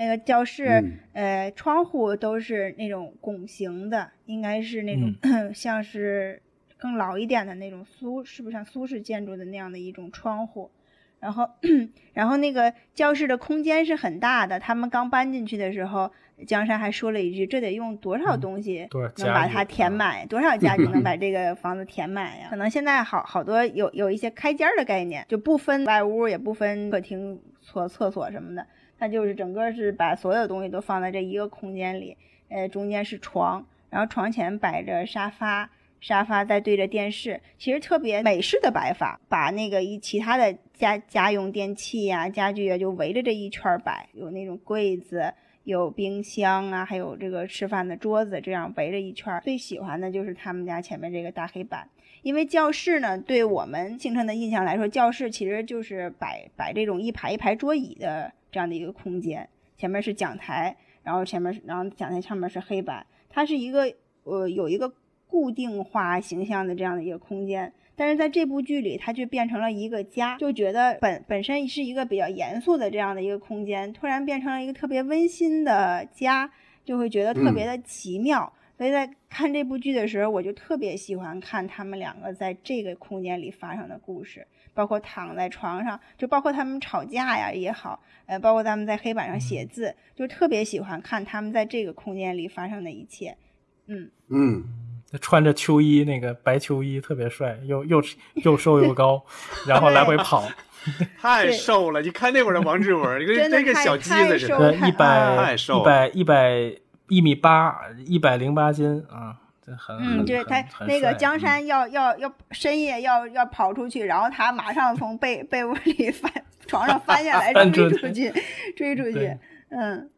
那个教室，呃，窗户都是那种拱形的，应该是那种 [clears throat] 像是更老一点的那种苏，是不是像苏式建筑的那样的一种窗户？然后，[clears throat] 然后那个教室的空间是很大的。他们刚搬进去的时候，江山还说了一句：“这得用多少东西能把它填满？多少家具能把 [laughs] 这个房子填满呀？”可能现在好好多有有一些开间的概念，就不分外屋，也不分客厅、厕厕所什么的。它就是整个是把所有东西都放在这一个空间里，呃，中间是床，然后床前摆着沙发，沙发在对着电视，其实特别美式的摆法，把那个一其他的家家用电器呀、家具啊，就围着这一圈摆，有那种柜子，有冰箱啊，还有这个吃饭的桌子，这样围着一圈。最喜欢的就是他们家前面这个大黑板，因为教室呢，对我们形成的印象来说，教室其实就是摆摆这种一排一排桌椅的。这样的一个空间，前面是讲台，然后前面，然后讲台上面是黑板，它是一个呃有一个固定化形象的这样的一个空间，但是在这部剧里，它却变成了一个家，就觉得本本身是一个比较严肃的这样的一个空间，突然变成了一个特别温馨的家，就会觉得特别的奇妙。所以在看这部剧的时候，我就特别喜欢看他们两个在这个空间里发生的故事，包括躺在床上，就包括他们吵架呀也好，呃，包括他们在黑板上写字，就特别喜欢看他们在这个空间里发生的一切。嗯嗯，他穿着秋衣，那个白秋衣特别帅，又又又瘦又高，[laughs] 然后来回跑，[laughs] 太瘦了。你看那会儿的王志文，[laughs] 跟那个小鸡子似的，一百，一百一百。一米八，一百零八斤啊，这很嗯，对他那个江山要要要深夜要要跑出去，然后他马上从被被窝里 [laughs] 翻床上翻下来追出去，[laughs] 追出去，嗯。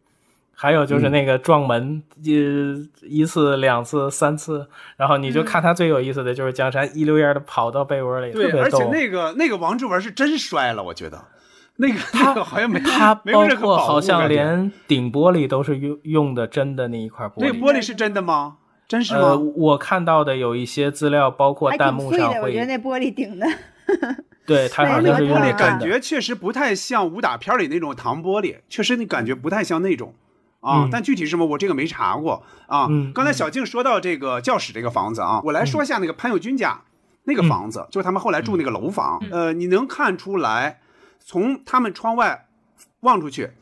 还有就是那个撞门，一一次、两次、三次，然后你就看他最有意思的就是江山一溜烟的跑到被窝里，对，而且那个那个王志文是真摔了，我觉得。那个他好像没他包括好像连顶玻璃都是用用的真的那一块玻璃。那玻璃是真的吗？真是吗？呃，我看到的有一些资料，包括弹幕上会。我觉得那玻璃顶的。[laughs] 对，它好像是玻璃，感觉确实不太像武打片里那种糖玻璃，确实你感觉不太像那种啊。但具体什么，我这个没查过啊。刚才小静说到这个教室这个房子啊，我来说一下那个潘友军家那个房子，就是他们后来住那个楼房。呃，你能看出来？从他们窗外望出去，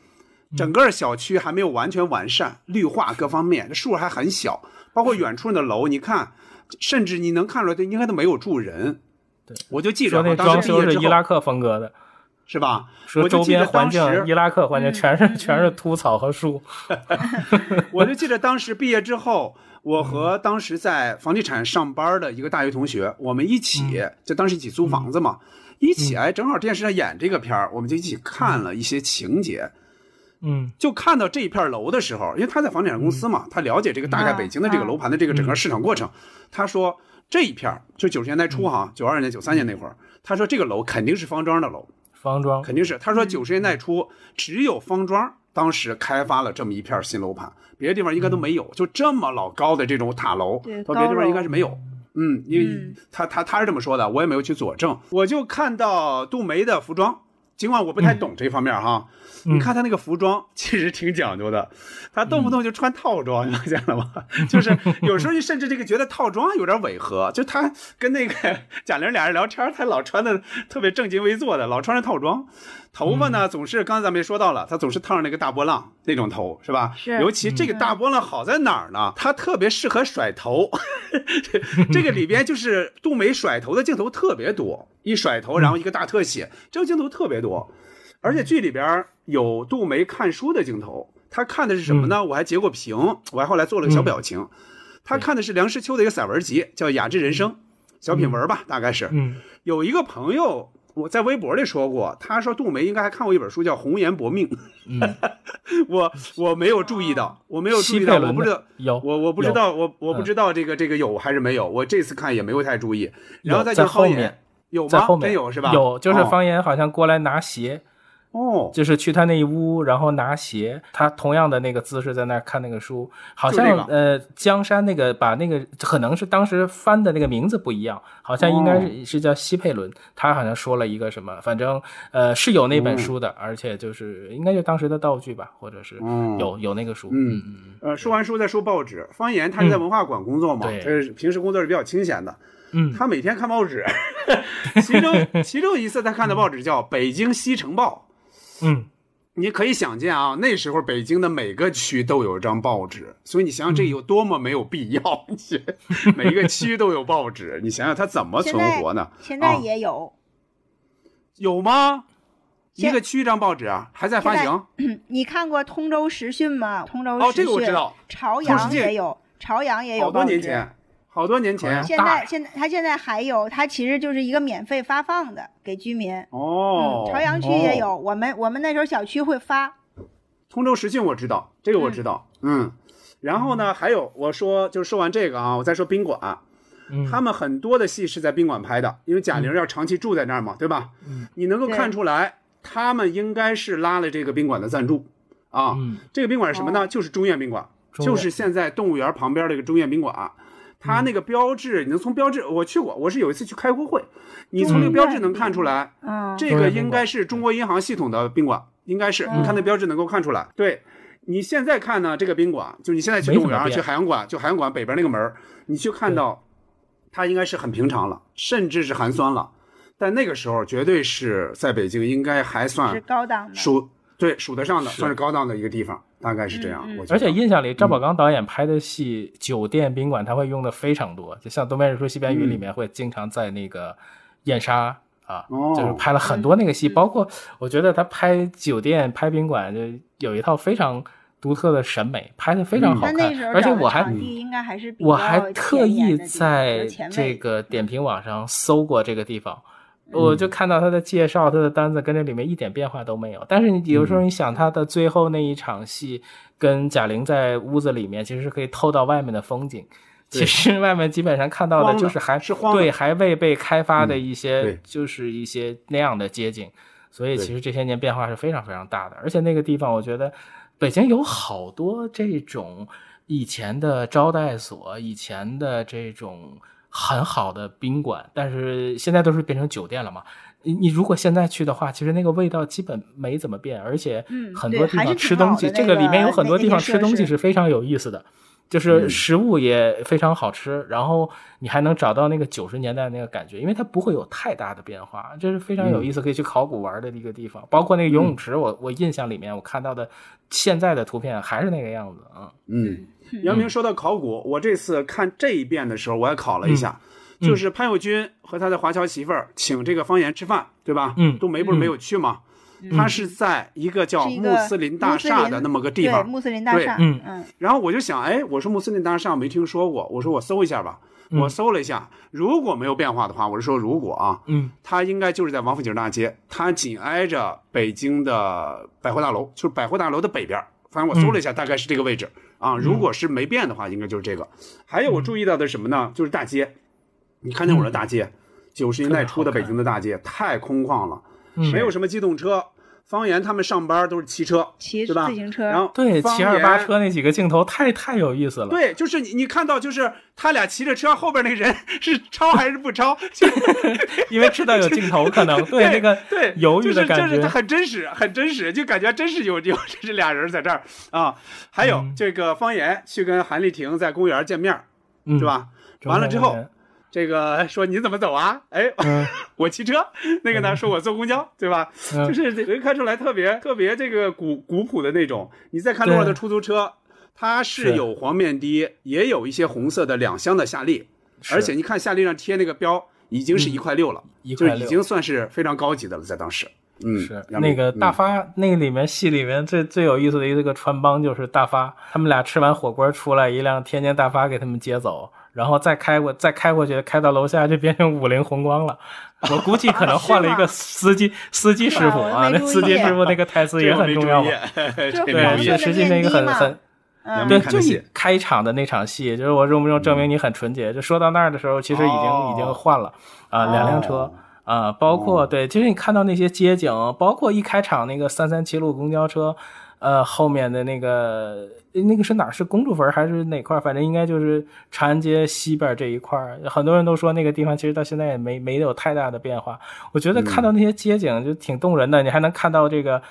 整个小区还没有完全完善，绿化各方面，这树还很小，包括远处的楼，你看，甚至你能看出来，应该都没有住人。对，我就记着那装修是伊拉克风格的，是吧？说周边环境伊拉克环境全是全是秃草和树。[laughs] [laughs] 我就记得当时毕业之后，我和当时在房地产上班的一个大学同学，我们一起就当时一起租房子嘛。一起哎，正好电视上演这个片儿，我们就一起看了一些情节。嗯，就看到这一片楼的时候，因为他在房地产公司嘛，他了解这个大概北京的这个楼盘的这个整个市场过程。他说这一片就九十年代初哈，九二年、九三年那会儿，他说这个楼肯定是方庄的楼，方庄。肯定是。他说九十年代初只有方庄当时开发了这么一片新楼盘，别的地方应该都没有，就这么老高的这种塔楼，到别的地方应该是没有。嗯，因为他他他是这么说的，我也没有去佐证，我就看到杜梅的服装，尽管我不太懂这方面哈，你看他那个服装其实挺讲究的，他动不动就穿套装，你发现了吗？就是有时候你甚至这个觉得套装有点违和，就他跟那个贾玲俩人聊天，他老穿的特别正襟危坐的，老穿着套装。头发呢，总是刚才咱们也说到了，他总是烫着那个大波浪那种头，是吧？是。尤其这个大波浪好在哪儿呢？它特别适合甩头。[laughs] 这个里边就是杜梅甩头的镜头特别多，一甩头然后一个大特写，这个镜头特别多。而且剧里边有杜梅看书的镜头，他看的是什么呢？我还截过屏，我还后来做了个小表情。他看的是梁实秋的一个散文集，叫《雅致人生》，小品文吧，大概是。嗯。有一个朋友。我在微博里说过，他说杜梅应该还看过一本书叫《红颜薄命》。[laughs] 我我没有注意到，我没有注意到，我不知道有我我不知道我我不知道这个这个有还是没有，我这次看也没有太注意。然后再去方言有吗？真有是吧？有，就是方言好像过来拿鞋。哦，就是去他那一屋，然后拿鞋，他同样的那个姿势在那看那个书，好像呃江山那个把那个可能是当时翻的那个名字不一样，好像应该是是叫西佩伦，他好像说了一个什么，反正呃是有那本书的，而且就是应该就当时的道具吧，或者是有有那个书，嗯嗯呃说完书再说报纸，方言他是在文化馆工作嘛，他是平时工作是比较清闲的，嗯，他每天看报纸，[laughs] 其中其中一次他看的报纸叫《北京西城报》。嗯，你可以想见啊，那时候北京的每个区都有一张报纸，所以你想想这有多么没有必要。[laughs] 每一个区都有报纸，你想想它怎么存活呢？现在也有，有吗？一个区一张报纸啊，还在发行。[clears throat] 你看过《通州时讯》吗？通州哦，这个我知道。朝阳也有，朝阳也有。好多年前。好多年前，现在现在他现在还有，他其实就是一个免费发放的给居民。哦，朝阳区也有，我们我们那时候小区会发。通州时讯我知道，这个我知道，嗯。然后呢，还有我说就是说完这个啊，我再说宾馆，他们很多的戏是在宾馆拍的，因为贾玲要长期住在那儿嘛，对吧？嗯，你能够看出来，他们应该是拉了这个宾馆的赞助啊。这个宾馆是什么呢？就是中院宾馆，就是现在动物园旁边这个中院宾馆。它那个标志，你能从标志，我去过，我是有一次去开过会，你从那个标志能看出来，嗯。这个应该是中国银行系统的宾馆，应该是，你看那标志能够看出来。对，你现在看呢，这个宾馆，就你现在去动物园，去海洋馆，就海洋馆北边那个门你去看到，它应该是很平常了，甚至是寒酸了。但那个时候绝对是在北京，应该还算是高档的，数对数得上的，算是高档的一个地方，大概是这样。而且印象里，张宝刚导演拍的戏，酒店宾馆他会用的非常多，就像《东边日出西边雨》里面会经常在那个燕莎啊，就是拍了很多那个戏，包括我觉得他拍酒店、拍宾馆就有一套非常。独特的审美拍的非常好看，而且我还我还特意在这个点评网上搜过这个地方，我就看到他的介绍，他的单子跟这里面一点变化都没有。但是你有时候你想他的最后那一场戏，跟贾玲在屋子里面，其实是可以透到外面的风景。其实外面基本上看到的就是还是对还未被开发的一些，就是一些那样的街景。所以其实这些年变化是非常非常大的，而且那个地方我觉得。北京有好多这种以前的招待所，以前的这种很好的宾馆，但是现在都是变成酒店了嘛。你你如果现在去的话，其实那个味道基本没怎么变，而且很多地方吃东西，这个里面有很多地方吃东西是非常有意思的。就是食物也非常好吃，然后你还能找到那个九十年代那个感觉，因为它不会有太大的变化，这是非常有意思，可以去考古玩的一个地方。包括那个游泳池，我我印象里面我看到的现在的图片还是那个样子啊。嗯，杨明说到考古，我这次看这一遍的时候，我也考了一下，就是潘友军和他的华侨媳妇儿请这个方言吃饭，对吧？嗯，都没不是没有去吗？他是在一个叫穆斯林大厦的那么个地方，穆斯林大厦。嗯嗯。然后我就想，哎，我说穆斯林大厦没听说过，我说我搜一下吧。我搜了一下，如果没有变化的话，我是说如果啊，嗯，它应该就是在王府井大街，它紧挨着北京的百货大楼，就是百货大楼的北边。反正我搜了一下，大概是这个位置啊。如果是没变的话，应该就是这个。还有我注意到的什么呢？就是大街，你看见我的大街，九十年代初的北京的大街太空旷了，没有什么机动车。方言他们上班都是骑车，骑？自行车，然后对骑二八车那几个镜头太太有意思了。对，就是你你看到就是他俩骑着车，后边那个人是超还是不超？[laughs] 就因为知道有镜头，可能 [laughs] 对那个对犹豫的感觉，就是很真实，很真实，就感觉真是有有这俩人在这儿啊。还有这个方言去跟韩丽婷在公园见面，是吧？完了之后。这个说你怎么走啊？哎，[laughs] 我骑车。那个呢，说我坐公交，对吧？就是能看出来特别特别这个古古朴的那种。你再看路上的出租车，它是有黄面的，也有一些红色的两厢的夏利，而且你看夏利上贴那个标，已经是一块六了，就已经算是非常高级的了，在当时。嗯，是那个大发，那个里面戏里面最最有意思的一个穿帮就是大发，他们俩吃完火锅出来，一辆天津大发给他们接走。然后再开过，再开过去，开到楼下就变成五菱宏光了。我估计可能换了一个 [laughs] 司机，司机师傅啊，那司机师傅那个台词也很重要。[laughs] 对，实际那个很很，对，就开场的那场戏，就是我用不用证明你很纯洁？就说到那儿的时候，其实已经已经换了啊，两辆车啊，包括对，其实你看到那些街景，包括一开场那个三三七路公交车。呃，后面的那个那个是哪？是公主坟还是哪块？反正应该就是长安街西边这一块很多人都说那个地方其实到现在也没没有太大的变化。我觉得看到那些街景就挺动人的。你还能看到这个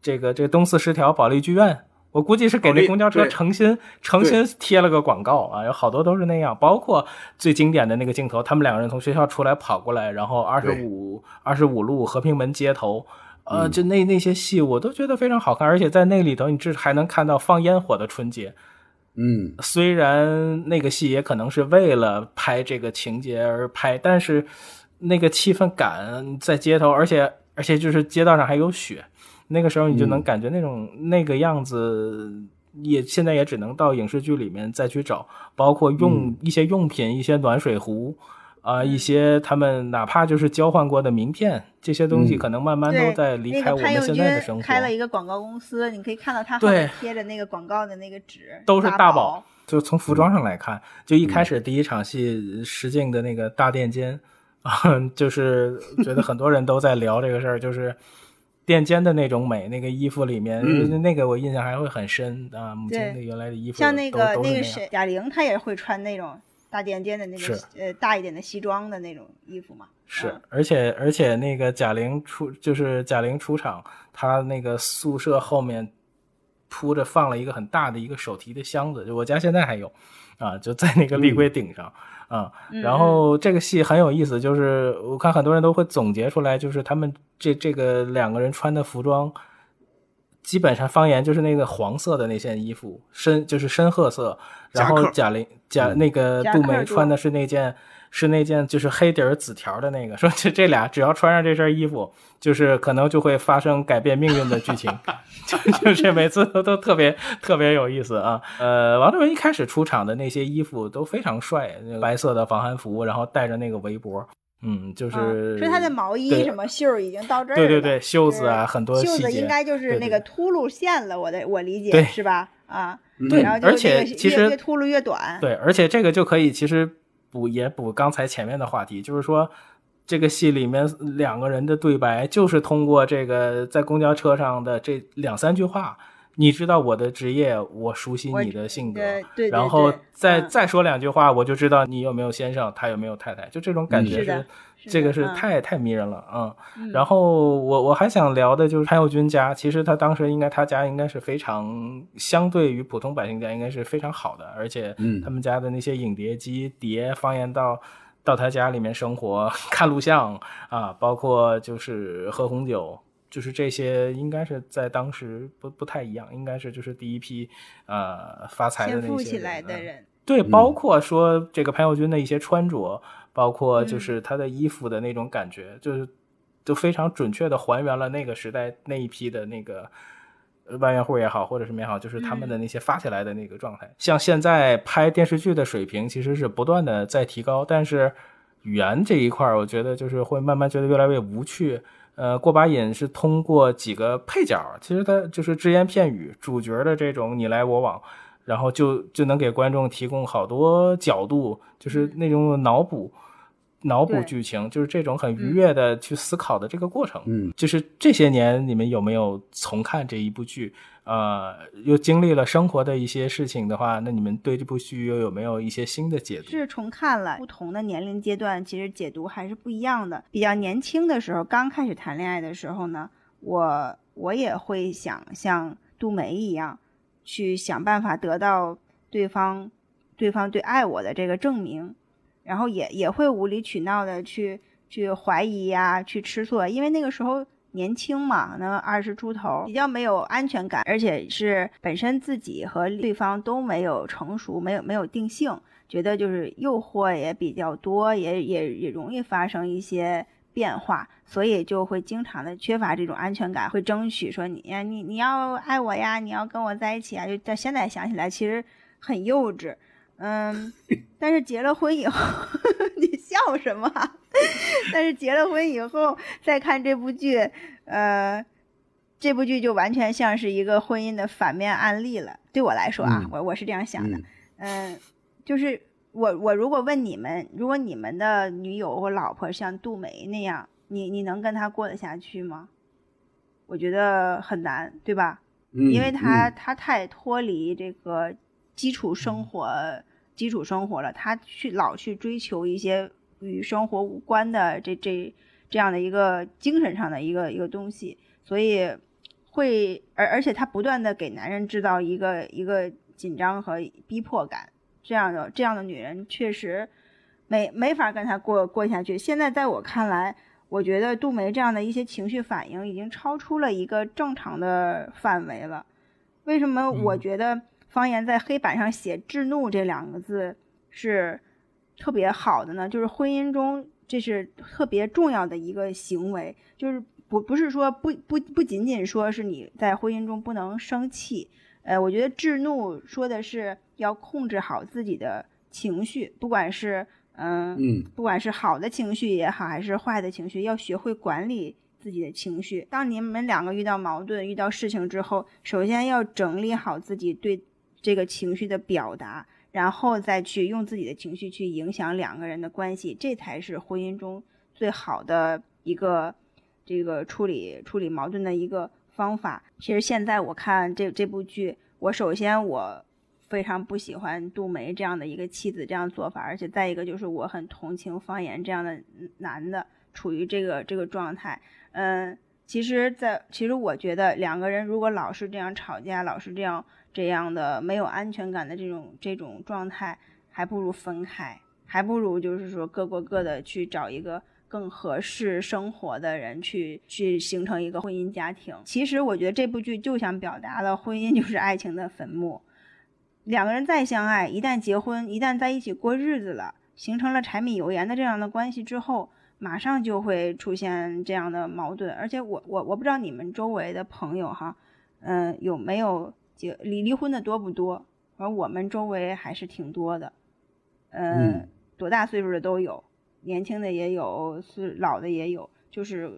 这个这个东四十条保利剧院，我估计是给那公交车诚心诚心贴了个广告啊，有好多都是那样。包括最经典的那个镜头，他们两个人从学校出来跑过来，然后二十五二十五路和平门街头。呃，就那那些戏，我都觉得非常好看，而且在那里头，你至还能看到放烟火的春节。嗯，虽然那个戏也可能是为了拍这个情节而拍，但是那个气氛感在街头，而且而且就是街道上还有雪，那个时候你就能感觉那种那个样子，也现在也只能到影视剧里面再去找，包括用一些用品，一些暖水壶。啊，一些他们哪怕就是交换过的名片，这些东西可能慢慢都在离开我们现在的生活。开了一个广告公司，你可以看到他后面贴着那个广告的那个纸，都是大宝。就从服装上来看，就一开始第一场戏石敬的那个大垫肩啊，就是觉得很多人都在聊这个事儿，就是垫肩的那种美，那个衣服里面那个我印象还会很深啊。母亲的原来的衣服像那个那个谁贾玲，她也会穿那种。大垫肩的那种呃大一点的西装的那种衣服嘛，是，而且而且那个贾玲出就是贾玲出场，她那个宿舍后面铺着放了一个很大的一个手提的箱子，就我家现在还有，啊，就在那个立柜顶上啊。然后这个戏很有意思，就是我看很多人都会总结出来，就是他们这这个两个人穿的服装。基本上方言就是那个黄色的那件衣服，深就是深褐色。然后贾玲贾那个杜梅穿的是那件是那件就是黑底儿紫条的那个。说这这俩只要穿上这身衣服，就是可能就会发生改变命运的剧情，[laughs] 就就是每次都都特别特别有意思啊。呃，王志文一开始出场的那些衣服都非常帅，白色的防寒服，然后带着那个围脖。嗯，就是所以他的毛衣什么袖已经到这儿了。对对对，袖子啊，很多袖子应该就是那个秃噜线了。我的我理解是吧？啊，对，然后而且其实越秃噜越短。对，而且这个就可以其实补也补刚才前面的话题，就是说这个戏里面两个人的对白就是通过这个在公交车上的这两三句话。你知道我的职业，我熟悉你的性格，对，然后再再说两句话，我就知道你有没有先生，他有没有太太，就这种感觉是，这个是太太迷人了啊。然后我我还想聊的就是潘友军家，其实他当时应该他家应该是非常相对于普通百姓家应该是非常好的，而且他们家的那些影碟机碟方言到到他家里面生活 [laughs] 看录像啊，包括就是喝红酒。就是这些，应该是在当时不不太一样，应该是就是第一批，呃，发财的那些人。对，包括说这个潘友军的一些穿着，包括就是他的衣服的那种感觉，就是都非常准确的还原了那个时代那一批的那个万元户也好，或者什么也好，就是他们的那些发起来的那个状态。像现在拍电视剧的水平其实是不断的在提高，但是语言这一块，我觉得就是会慢慢觉得越来越无趣。呃，过把瘾是通过几个配角，其实他就是只言片语，主角的这种你来我往，然后就就能给观众提供好多角度，就是那种脑补、脑补剧情，就是这种很愉悦的去思考的这个过程。嗯，就是这些年你们有没有重看这一部剧？呃，又经历了生活的一些事情的话，那你们对这部剧又有没有一些新的解读？是重看了，不同的年龄阶段其实解读还是不一样的。比较年轻的时候，刚开始谈恋爱的时候呢，我我也会想像杜梅一样，去想办法得到对方对方对爱我的这个证明，然后也也会无理取闹的去去怀疑呀，去吃醋，因为那个时候。年轻嘛，那二十出头，比较没有安全感，而且是本身自己和对方都没有成熟，没有没有定性，觉得就是诱惑也比较多，也也也容易发生一些变化，所以就会经常的缺乏这种安全感，会争取说你呀，你你要爱我呀，你要跟我在一起啊，就到现在想起来其实很幼稚，嗯，[coughs] 但是结了婚以后，[laughs] 你笑什么？[laughs] 但是结了婚以后再看这部剧，呃，这部剧就完全像是一个婚姻的反面案例了。对我来说啊，我我是这样想的，嗯，就是我我如果问你们，如果你们的女友或老婆像杜梅那样，你你能跟她过得下去吗？我觉得很难，对吧？因为她她太脱离这个基础生活基础生活了，她去老去追求一些。与生活无关的这这这样的一个精神上的一个一个东西，所以会而而且他不断的给男人制造一个一个紧张和逼迫感，这样的这样的女人确实没没法跟他过过下去。现在在我看来，我觉得杜梅这样的一些情绪反应已经超出了一个正常的范围了。为什么我觉得方言在黑板上写“制怒”这两个字是？特别好的呢，就是婚姻中这是特别重要的一个行为，就是不不是说不不不仅仅说是你在婚姻中不能生气，呃，我觉得制怒说的是要控制好自己的情绪，不管是嗯嗯，不管是好的情绪也好，还是坏的情绪，要学会管理自己的情绪。当你们两个遇到矛盾、遇到事情之后，首先要整理好自己对这个情绪的表达。然后再去用自己的情绪去影响两个人的关系，这才是婚姻中最好的一个这个处理处理矛盾的一个方法。其实现在我看这这部剧，我首先我非常不喜欢杜梅这样的一个妻子这样做法，而且再一个就是我很同情方言这样的男的处于这个这个状态。嗯，其实，在其实我觉得两个人如果老是这样吵架，老是这样这样的没有安全感的这种这种状态，还不如分开，还不如就是说各过各的去找一个更合适生活的人去去形成一个婚姻家庭。其实我觉得这部剧就想表达了婚姻就是爱情的坟墓，两个人再相爱，一旦结婚，一旦在一起过日子了，形成了柴米油盐的这样的关系之后。马上就会出现这样的矛盾，而且我我我不知道你们周围的朋友哈，嗯，有没有结离离婚的多不多？而我们周围还是挺多的，嗯，多大岁数的都有，年轻的也有，是老的也有，就是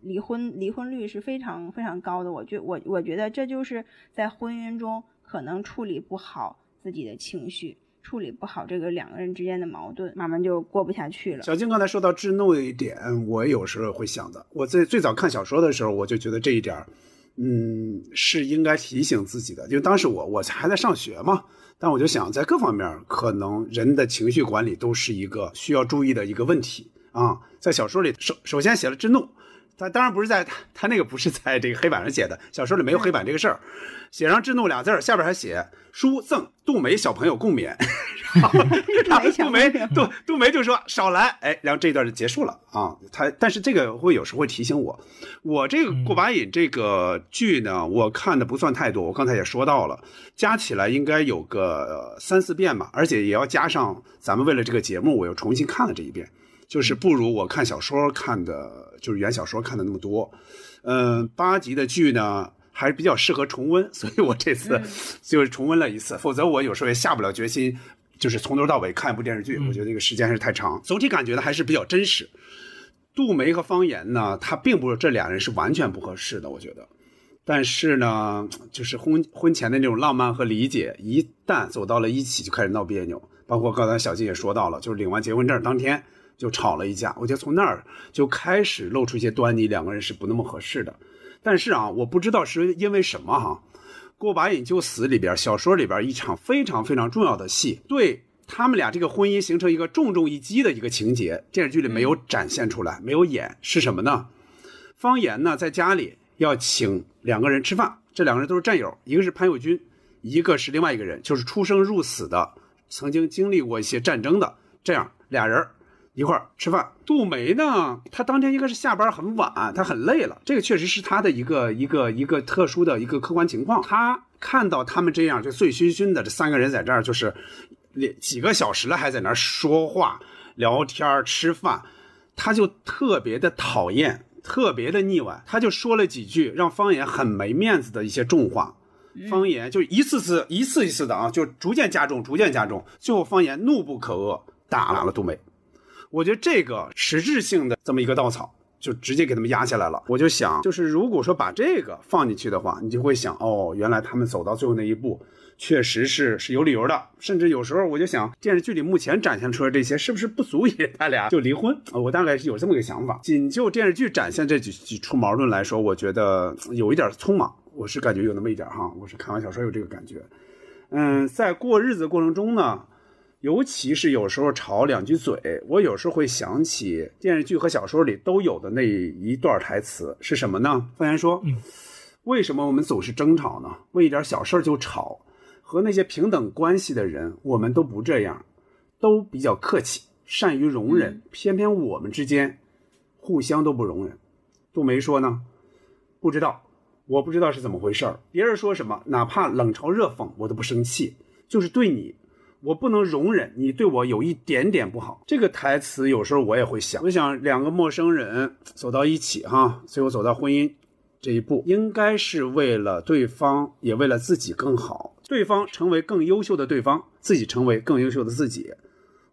离婚离婚率是非常非常高的。我觉我我觉得这就是在婚姻中可能处理不好自己的情绪。处理不好这个两个人之间的矛盾，慢慢就过不下去了。小静刚才说到智怒一点，我有时候会想的。我在最早看小说的时候，我就觉得这一点，嗯，是应该提醒自己的。因为当时我我还在上学嘛，但我就想，在各方面，可能人的情绪管理都是一个需要注意的一个问题啊。在小说里，首首先写了之怒，他当然不是在他他那个不是在这个黑板上写的，小说里没有黑板这个事儿。写上“智怒”俩字儿，下边还写“书赠杜梅小朋友共勉”。杜梅杜杜梅就说少来，哎，然后这一段就结束了啊。他但是这个会有时候会提醒我，我这个过把瘾这个剧呢，我看的不算太多。我刚才也说到了，加起来应该有个三四遍吧，而且也要加上咱们为了这个节目，我又重新看了这一遍，就是不如我看小说看的，就是原小说看的那么多。嗯，八集的剧呢。还是比较适合重温，所以我这次就是重温了一次，否则我有时候也下不了决心，就是从头到尾看一部电视剧，我觉得这个时间还是太长。总体感觉呢还是比较真实。杜梅和方言呢，他并不是这俩人是完全不合适的，我觉得。但是呢，就是婚婚前的那种浪漫和理解，一旦走到了一起，就开始闹别扭。包括刚才小金也说到了，就是领完结婚证当天就吵了一架，我觉得从那儿就开始露出一些端倪，两个人是不那么合适的。但是啊，我不知道是因为什么哈，《过把瘾就死》里边小说里边一场非常非常重要的戏，对他们俩这个婚姻形成一个重重一击的一个情节，电视剧里没有展现出来，没有演，是什么呢？方言呢在家里要请两个人吃饭，这两个人都是战友，一个是潘友军，一个是另外一个人，就是出生入死的，曾经经历过一些战争的，这样俩人。一块儿吃饭，杜梅呢？她当天应该是下班很晚，她很累了。这个确实是她的一个一个一个特殊的一个客观情况。她看到他们这样就醉醺醺的，这三个人在这儿就是几个小时了，还在那儿说话、聊天、吃饭，她就特别的讨厌，特别的腻歪。她就说了几句让方言很没面子的一些重话，方言就一次次、一次一次的啊，就逐渐加重、逐渐加重，最后方言怒不可遏，打了杜梅。我觉得这个实质性的这么一个稻草，就直接给他们压下来了。我就想，就是如果说把这个放进去的话，你就会想，哦，原来他们走到最后那一步，确实是是有理由的。甚至有时候我就想，电视剧里目前展现出来这些，是不是不足以他俩就离婚？我大概是有这么个想法。仅就电视剧展现这几几处矛盾来说，我觉得有一点匆忙。我是感觉有那么一点哈，我是看完小说有这个感觉。嗯，在过日子过程中呢。尤其是有时候吵两句嘴，我有时候会想起电视剧和小说里都有的那一段台词是什么呢？方言说：“为什么我们总是争吵呢？为一点小事就吵。和那些平等关系的人，我们都不这样，都比较客气，善于容忍。偏偏我们之间，互相都不容忍。”杜梅说呢：“不知道，我不知道是怎么回事儿。别人说什么，哪怕冷嘲热讽，我都不生气，就是对你。”我不能容忍你对我有一点点不好。这个台词有时候我也会想，我想两个陌生人走到一起，哈，最后走到婚姻这一步，应该是为了对方，也为了自己更好，对方成为更优秀的对方，自己成为更优秀的自己。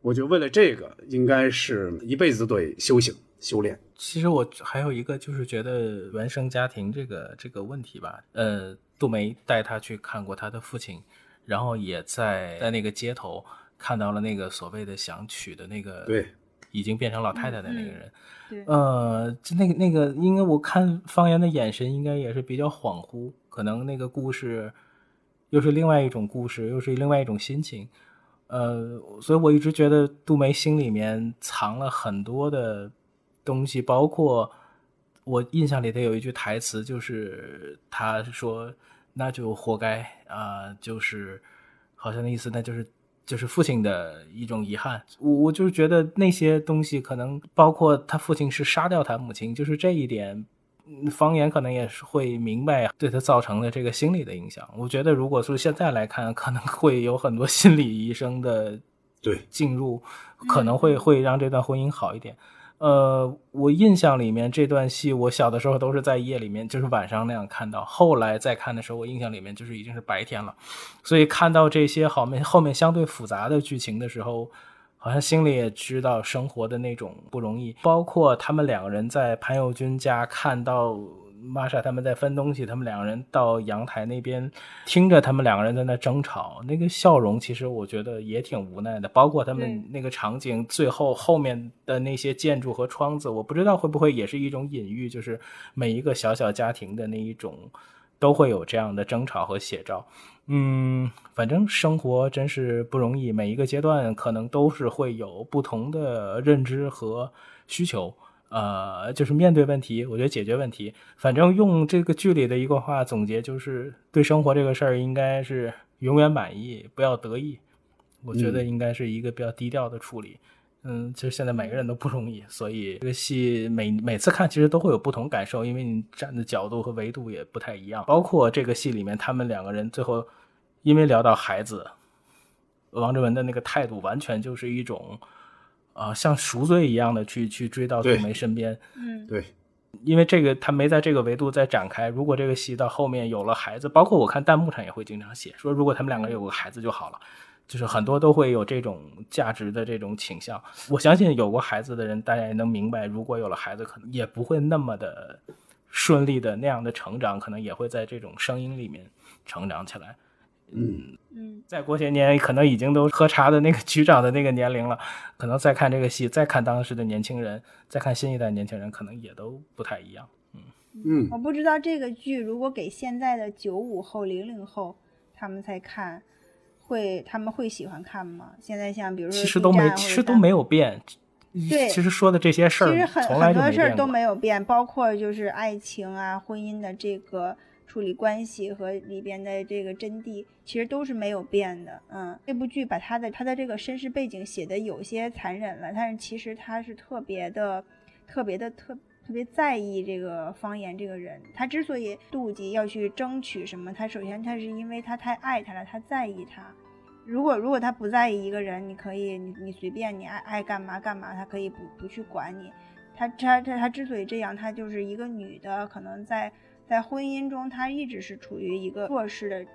我就为了这个，应该是一辈子都得修行修炼。其实我还有一个就是觉得原生家庭这个这个问题吧，呃，杜梅带他去看过他的父亲。然后也在在那个街头看到了那个所谓的想娶的那个，对，已经变成老太太的那个人，呃，就那个那个，应该我看方言的眼神应该也是比较恍惚，可能那个故事又是另外一种故事，又是另外一种心情，呃，所以我一直觉得杜梅心里面藏了很多的东西，包括我印象里头有一句台词，就是他说：“那就活该啊，就是好像那意思，那就是就是父亲的一种遗憾。”我我就是觉得那些东西可能包括他父亲是杀掉他母亲，就是这一点。方言可能也是会明白对他造成的这个心理的影响。我觉得，如果说现在来看，可能会有很多心理医生的对进入，可能会会让这段婚姻好一点。呃，我印象里面这段戏，我小的时候都是在夜里面，就是晚上那样看到。后来再看的时候，我印象里面就是已经是白天了，所以看到这些好面后面相对复杂的剧情的时候。好像心里也知道生活的那种不容易，包括他们两个人在潘友军家看到玛莎他们在分东西，他们两个人到阳台那边听着他们两个人在那争吵，那个笑容其实我觉得也挺无奈的。包括他们那个场景最后后面的那些建筑和窗子，我不知道会不会也是一种隐喻，就是每一个小小家庭的那一种都会有这样的争吵和写照。嗯，反正生活真是不容易，每一个阶段可能都是会有不同的认知和需求。呃，就是面对问题，我觉得解决问题，反正用这个剧里的一个话总结，就是对生活这个事儿应该是永远满意，不要得意。我觉得应该是一个比较低调的处理。嗯，其实现在每个人都不容易，所以这个戏每每次看其实都会有不同感受，因为你站的角度和维度也不太一样。包括这个戏里面，他们两个人最后因为聊到孩子，王志文的那个态度完全就是一种，啊，像赎罪一样的去去追到杜梅身边。嗯，对，因为这个他没在这个维度再展开。如果这个戏到后面有了孩子，包括我看弹幕上也会经常写说，如果他们两个有个孩子就好了。就是很多都会有这种价值的这种倾向，我相信有过孩子的人，大家也能明白，如果有了孩子，可能也不会那么的顺利的那样的成长，可能也会在这种声音里面成长起来。嗯嗯，再过些年，可能已经都喝茶的那个 [laughs] 局长的那个年龄了，可能再看这个戏，再看当时的年轻人，再看新一代年轻人，可能也都不太一样。嗯嗯，我不知道这个剧如果给现在的九五后、零零后他们在看。会他们会喜欢看吗？现在像比如说，其实都没，其实都没有变。对，其实说的这些事儿，其实很很多事儿都没有变，包括就是爱情啊、婚姻的这个处理关系和里边的这个真谛，其实都是没有变的。嗯，这部剧把他的他的这个身世背景写的有些残忍了，但是其实他是特别的、特别的特。特别在意这个方言这个人，他之所以妒忌要去争取什么，他首先他是因为他太爱他了，他在意他。如果如果他不在意一个人，你可以你你随便你爱爱干嘛干嘛，他可以不不去管你。他他他他之所以这样，他就是一个女的，可能在在婚姻中，她一直是处于一个弱势的。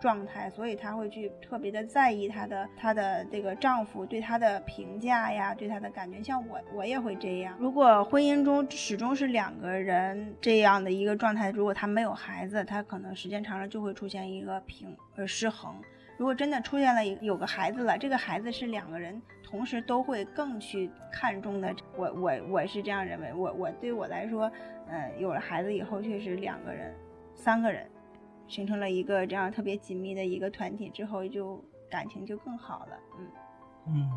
状态，所以她会去特别的在意她的她的这个丈夫对她的评价呀，对她的感觉。像我，我也会这样。如果婚姻中始终是两个人这样的一个状态，如果他没有孩子，他可能时间长了就会出现一个平呃失衡。如果真的出现了有个孩子了，这个孩子是两个人同时都会更去看重的。我我我是这样认为。我我对我来说，嗯，有了孩子以后，确实两个人、三个人。形成了一个这样特别紧密的一个团体之后，就感情就更好了。嗯嗯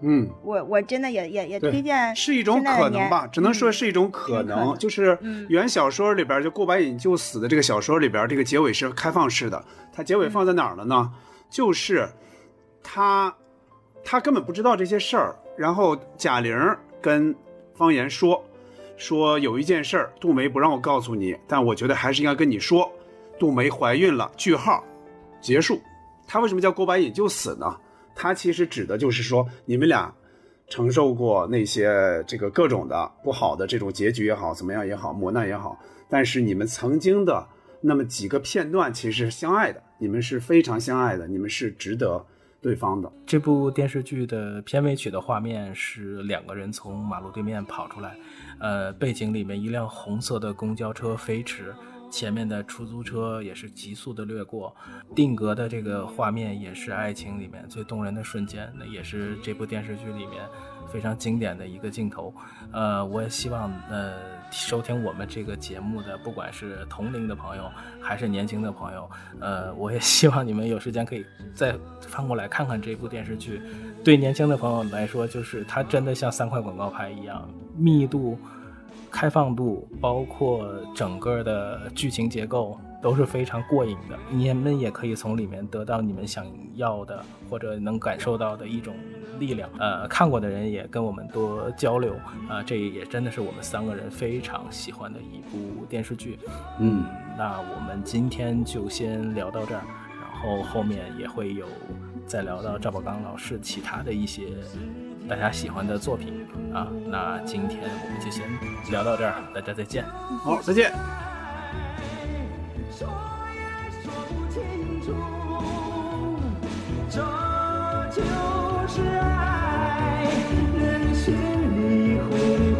嗯，我我真的也也也推荐，是一种可能吧，只能说是一种可能。就是原小说里边就过把瘾就死的这个小说里边，这个结尾是开放式的。它结尾放在哪儿了呢？就是他他根本不知道这些事儿，然后贾玲跟方言说说有一件事儿，杜梅不让我告诉你，但我觉得还是应该跟你说。杜梅怀孕了，句号，结束。他为什么叫郭白瘾就死呢？他其实指的就是说，你们俩承受过那些这个各种的不好的这种结局也好，怎么样也好，磨难也好，但是你们曾经的那么几个片段，其实是相爱的，你们是非常相爱的，你们是值得对方的。这部电视剧的片尾曲的画面是两个人从马路对面跑出来，呃，背景里面一辆红色的公交车飞驰。前面的出租车也是急速的掠过，定格的这个画面也是爱情里面最动人的瞬间，那也是这部电视剧里面非常经典的一个镜头。呃，我也希望呃收听我们这个节目的，不管是同龄的朋友还是年轻的朋友，呃，我也希望你们有时间可以再翻过来看看这部电视剧。对年轻的朋友来说，就是它真的像三块广告牌一样，密度。开放度，包括整个的剧情结构都是非常过瘾的。你们也可以从里面得到你们想要的或者能感受到的一种力量。呃，看过的人也跟我们多交流啊，这也真的是我们三个人非常喜欢的一部电视剧。嗯，那我们今天就先聊到这儿，然后后面也会有再聊到赵宝刚老师其他的一些。大家喜欢的作品啊，那今天我们就先聊到这儿，大家再见。好，再见。说也说不清楚，这就是爱，任寻你回。